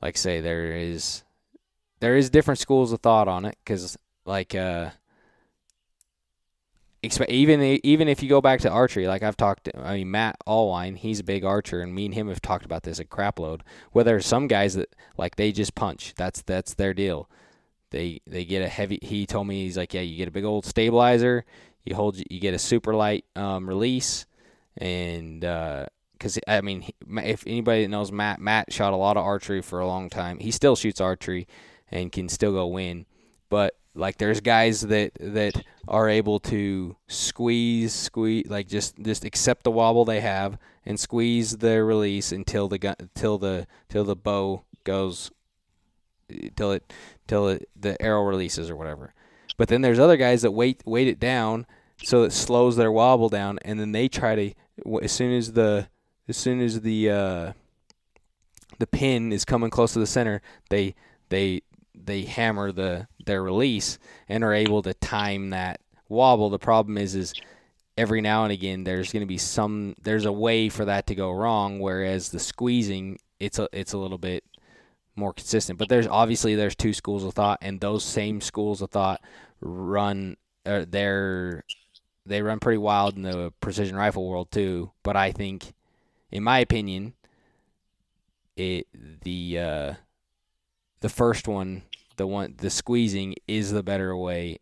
like I say, there is there is different schools of thought on it because like uh even even if you go back to archery like i've talked i mean matt allwine he's a big archer and me and him have talked about this a crap load where there's some guys that like they just punch that's that's their deal they they get a heavy he told me he's like yeah you get a big old stabilizer you hold you get a super light um, release and because I mean, if anybody knows Matt, Matt shot a lot of archery for a long time. He still shoots archery and can still go win. But like, there's guys that that are able to squeeze, squeeze, like just just accept the wobble they have and squeeze the release until the gun, till the till the bow goes, till it till it, the arrow releases or whatever. But then there's other guys that wait wait it down so it slows their wobble down, and then they try to as soon as the as soon as the uh, the pin is coming close to the center, they they they hammer the their release and are able to time that wobble. The problem is is every now and again there's going to be some there's a way for that to go wrong whereas the squeezing it's a it's a little bit more consistent but there's obviously there's two schools of thought and those same schools of thought run uh, they're they run pretty wild in the precision rifle world too but i think in my opinion it the uh the first one the one the squeezing is the better way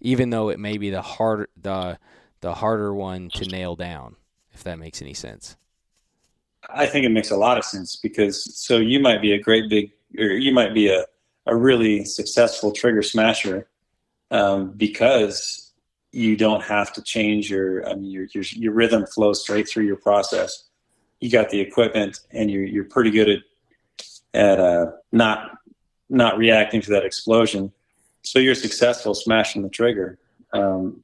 even though it may be the harder the the harder one to nail down if that makes any sense. I think it makes a lot of sense because so you might be a great big or you might be a, a really successful trigger smasher um, because you don't have to change your I mean your, your your rhythm flows straight through your process you got the equipment and you're you're pretty good at at uh, not not reacting to that explosion. So you're successful smashing the trigger. Um,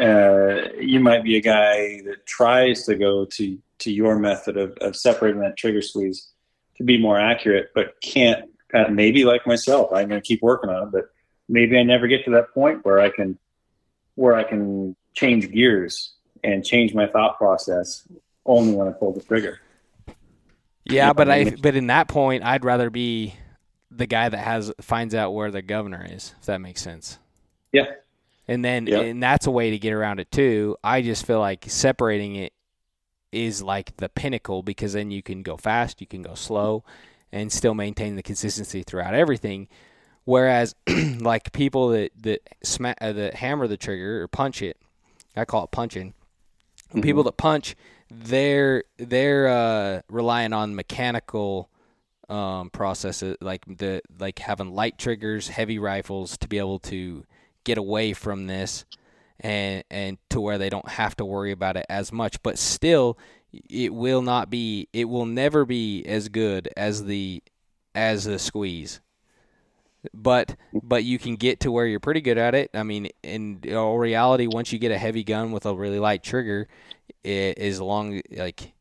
uh, you might be a guy that tries to go to to your method of, of separating that trigger squeeze to be more accurate, but can't. Of maybe like myself, I'm going to keep working on it, but maybe I never get to that point where I can where I can change gears and change my thought process only when I pull the trigger. yeah but i but in that point i'd rather be the guy that has finds out where the governor is if that makes sense Yeah. and then Yeah. and that's a way to get around it too i just feel like separating it is like the pinnacle because then you can go fast you can go slow and still maintain the consistency throughout everything whereas <clears throat> like people that that sma- uh, that hammer the trigger or punch it i call it punching Mhm. people that punch they're they're uh, relying on mechanical um, processes, like the like having light triggers, heavy rifles to be able to get away from this, and and to where they don't have to worry about it as much. But still, it will not be. It will never be as good as the as the squeeze. But but you can get to where you're pretty good at it. I mean, in all reality, once you get a heavy gun with a really light trigger, as long like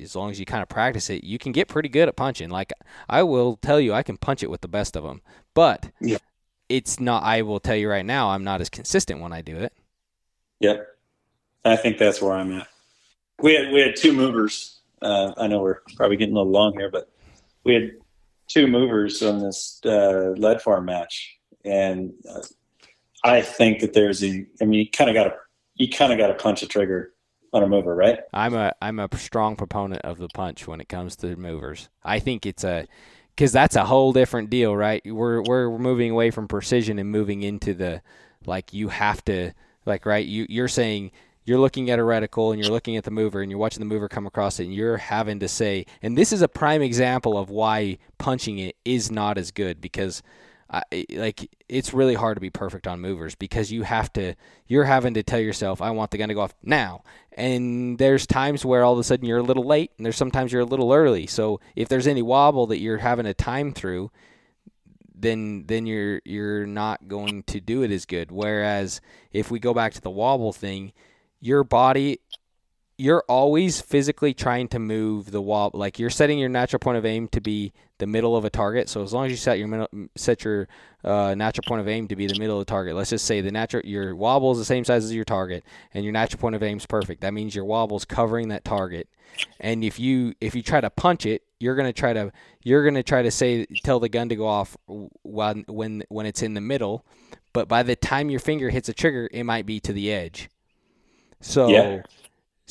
as long as you kind of practice it, you can get pretty good at punching. Like I will tell you, I can punch it with the best of them, but Yeah. it's not. I will tell you right now, I'm not as consistent when I do it. Yep. I think that's where I'm at. We had we had two movers. Uh, I know we're probably getting a little long here, but we had two movers on this uh, lead farm match, and uh, I think that there's a. I mean, you kind of got to you kind of got to punch a trigger on a mover, right? I'm a I'm a strong proponent of the punch when it comes to movers. I think it's a because that's a whole different deal, right? We're we're moving away from precision and moving into the like you have to like right. You you're saying you're looking at a reticle and you're looking at the mover and you're watching the mover come across it and you're having to say and this is a prime example of why punching it is not as good because I, like it's really hard to be perfect on movers because you have to you're having to tell yourself I want the gun to go off now. And there's times where all of a sudden you're a little late and there's sometimes you're a little early. So if there's any wobble that you're having a time through then then you're you're not going to do it as good. Whereas if we go back to the wobble thing your body you're always physically trying to move the wobble like you're setting your natural point of aim to be the middle of a target. So as long as you set your set your uh, natural point of aim to be the middle of the target. Let's just say the natural your wobble is the same size as your target and your natural point of aim is perfect. That means your wobble is covering that target. And if you if you try to punch it you're to try to you're to try to say tell the gun to go off when when when it's in the middle. But by the time your finger hits a trigger it might be to the edge. So Yeah.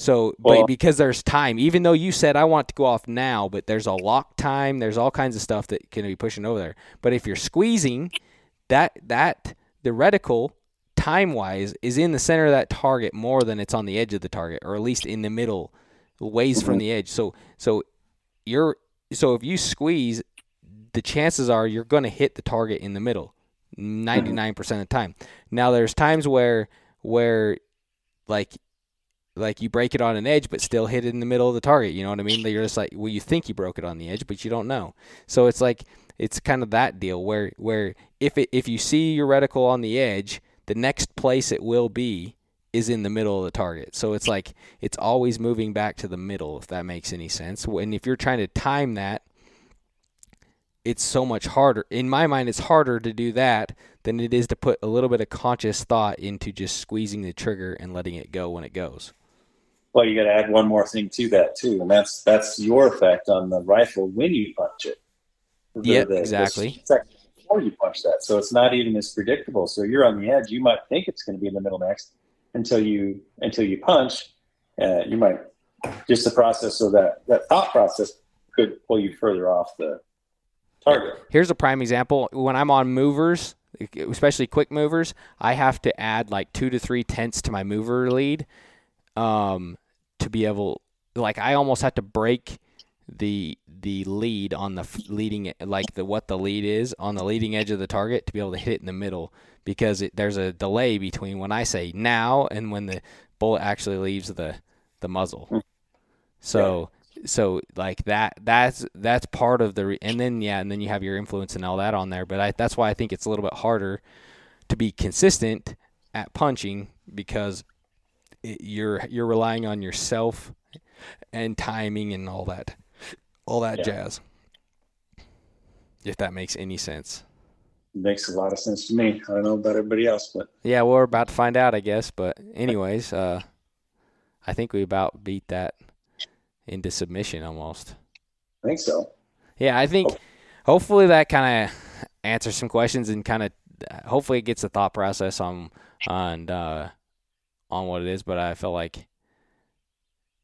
So Well- but because there's time even though you said I want to go off now but there's a lock time there's all kinds of stuff that can be pushing over there. But if you're squeezing that that the reticle time wise is in the center of that target more than it's on the edge of the target or at least in the middle ways from mm-hmm. the edge. So so you're so if you squeeze the chances are you're going to hit the target in the middle 99% of the time. Now there's times where where like like you break it on an edge but still hit it in the middle of the target you know what i mean? You're just like well you think you broke it on the edge but you don't know. So it's like it's kind of that deal where where if it if you see your reticle on the edge the next place it will be is in the middle of the target. So it's like it's always moving back to the middle if that makes any sense. And if you're trying to time that it's so much harder in my mind it's harder to do that than it is to put a little bit of conscious thought into just squeezing the trigger and letting it go when it goes Well, you got to add one more thing to that too, and that's that's your effect on the rifle when you punch it. Yeah, Yep, the- exactly. Before you punch that, so it's not even as predictable. So you're on the edge. You might think it's going to be in the middle next until you until you punch. Uh, you might just the process. So that that thought process could pull you further off the target. Here's a prime example. When I'm on movers, especially quick movers, I have to add like two to three tenths to my mover lead um, to be able. Like I almost have to break the the lead on the leading like the what the lead is on the leading edge of the target to be able to hit it in the middle because it, there's a delay between when I say now and when the bullet actually leaves the the muzzle. Hmm. So so like that that's that's part of the re- and then yeah and then you have your influence and all that on there but I, that's why i think it's a little bit harder to be consistent at punching because it, you're you're relying on yourself and timing and all that all that Yeah. jazz if that makes any sense makes a lot of sense to me. I don't know about everybody else, but yeah well, we're about to find out i guess but anyways uh i think we about beat that into submission almost I think so. Yeah, I think hopefully that kind of answers some questions and kind of hopefully it gets the thought process on on uh, on what it is. But I felt like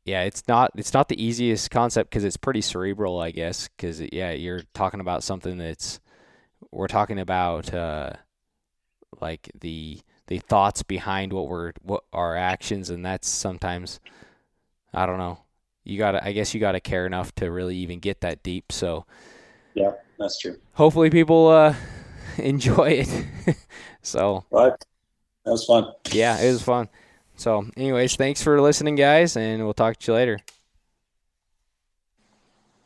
yeah, it's not it's not the easiest concept because it's pretty cerebral, I guess. Because yeah, you're talking about something that's we're talking about uh, like the the thoughts behind what we're what our actions, and that's sometimes I don't know. You gotta, I guess you gotta care enough to really even get that deep. So, Yeah, that's true. Hopefully, people uh, <laughs> enjoy it. <laughs> so, But that was fun. yeah, it was fun. So, anyways, thanks for listening, guys, and we'll talk to you later.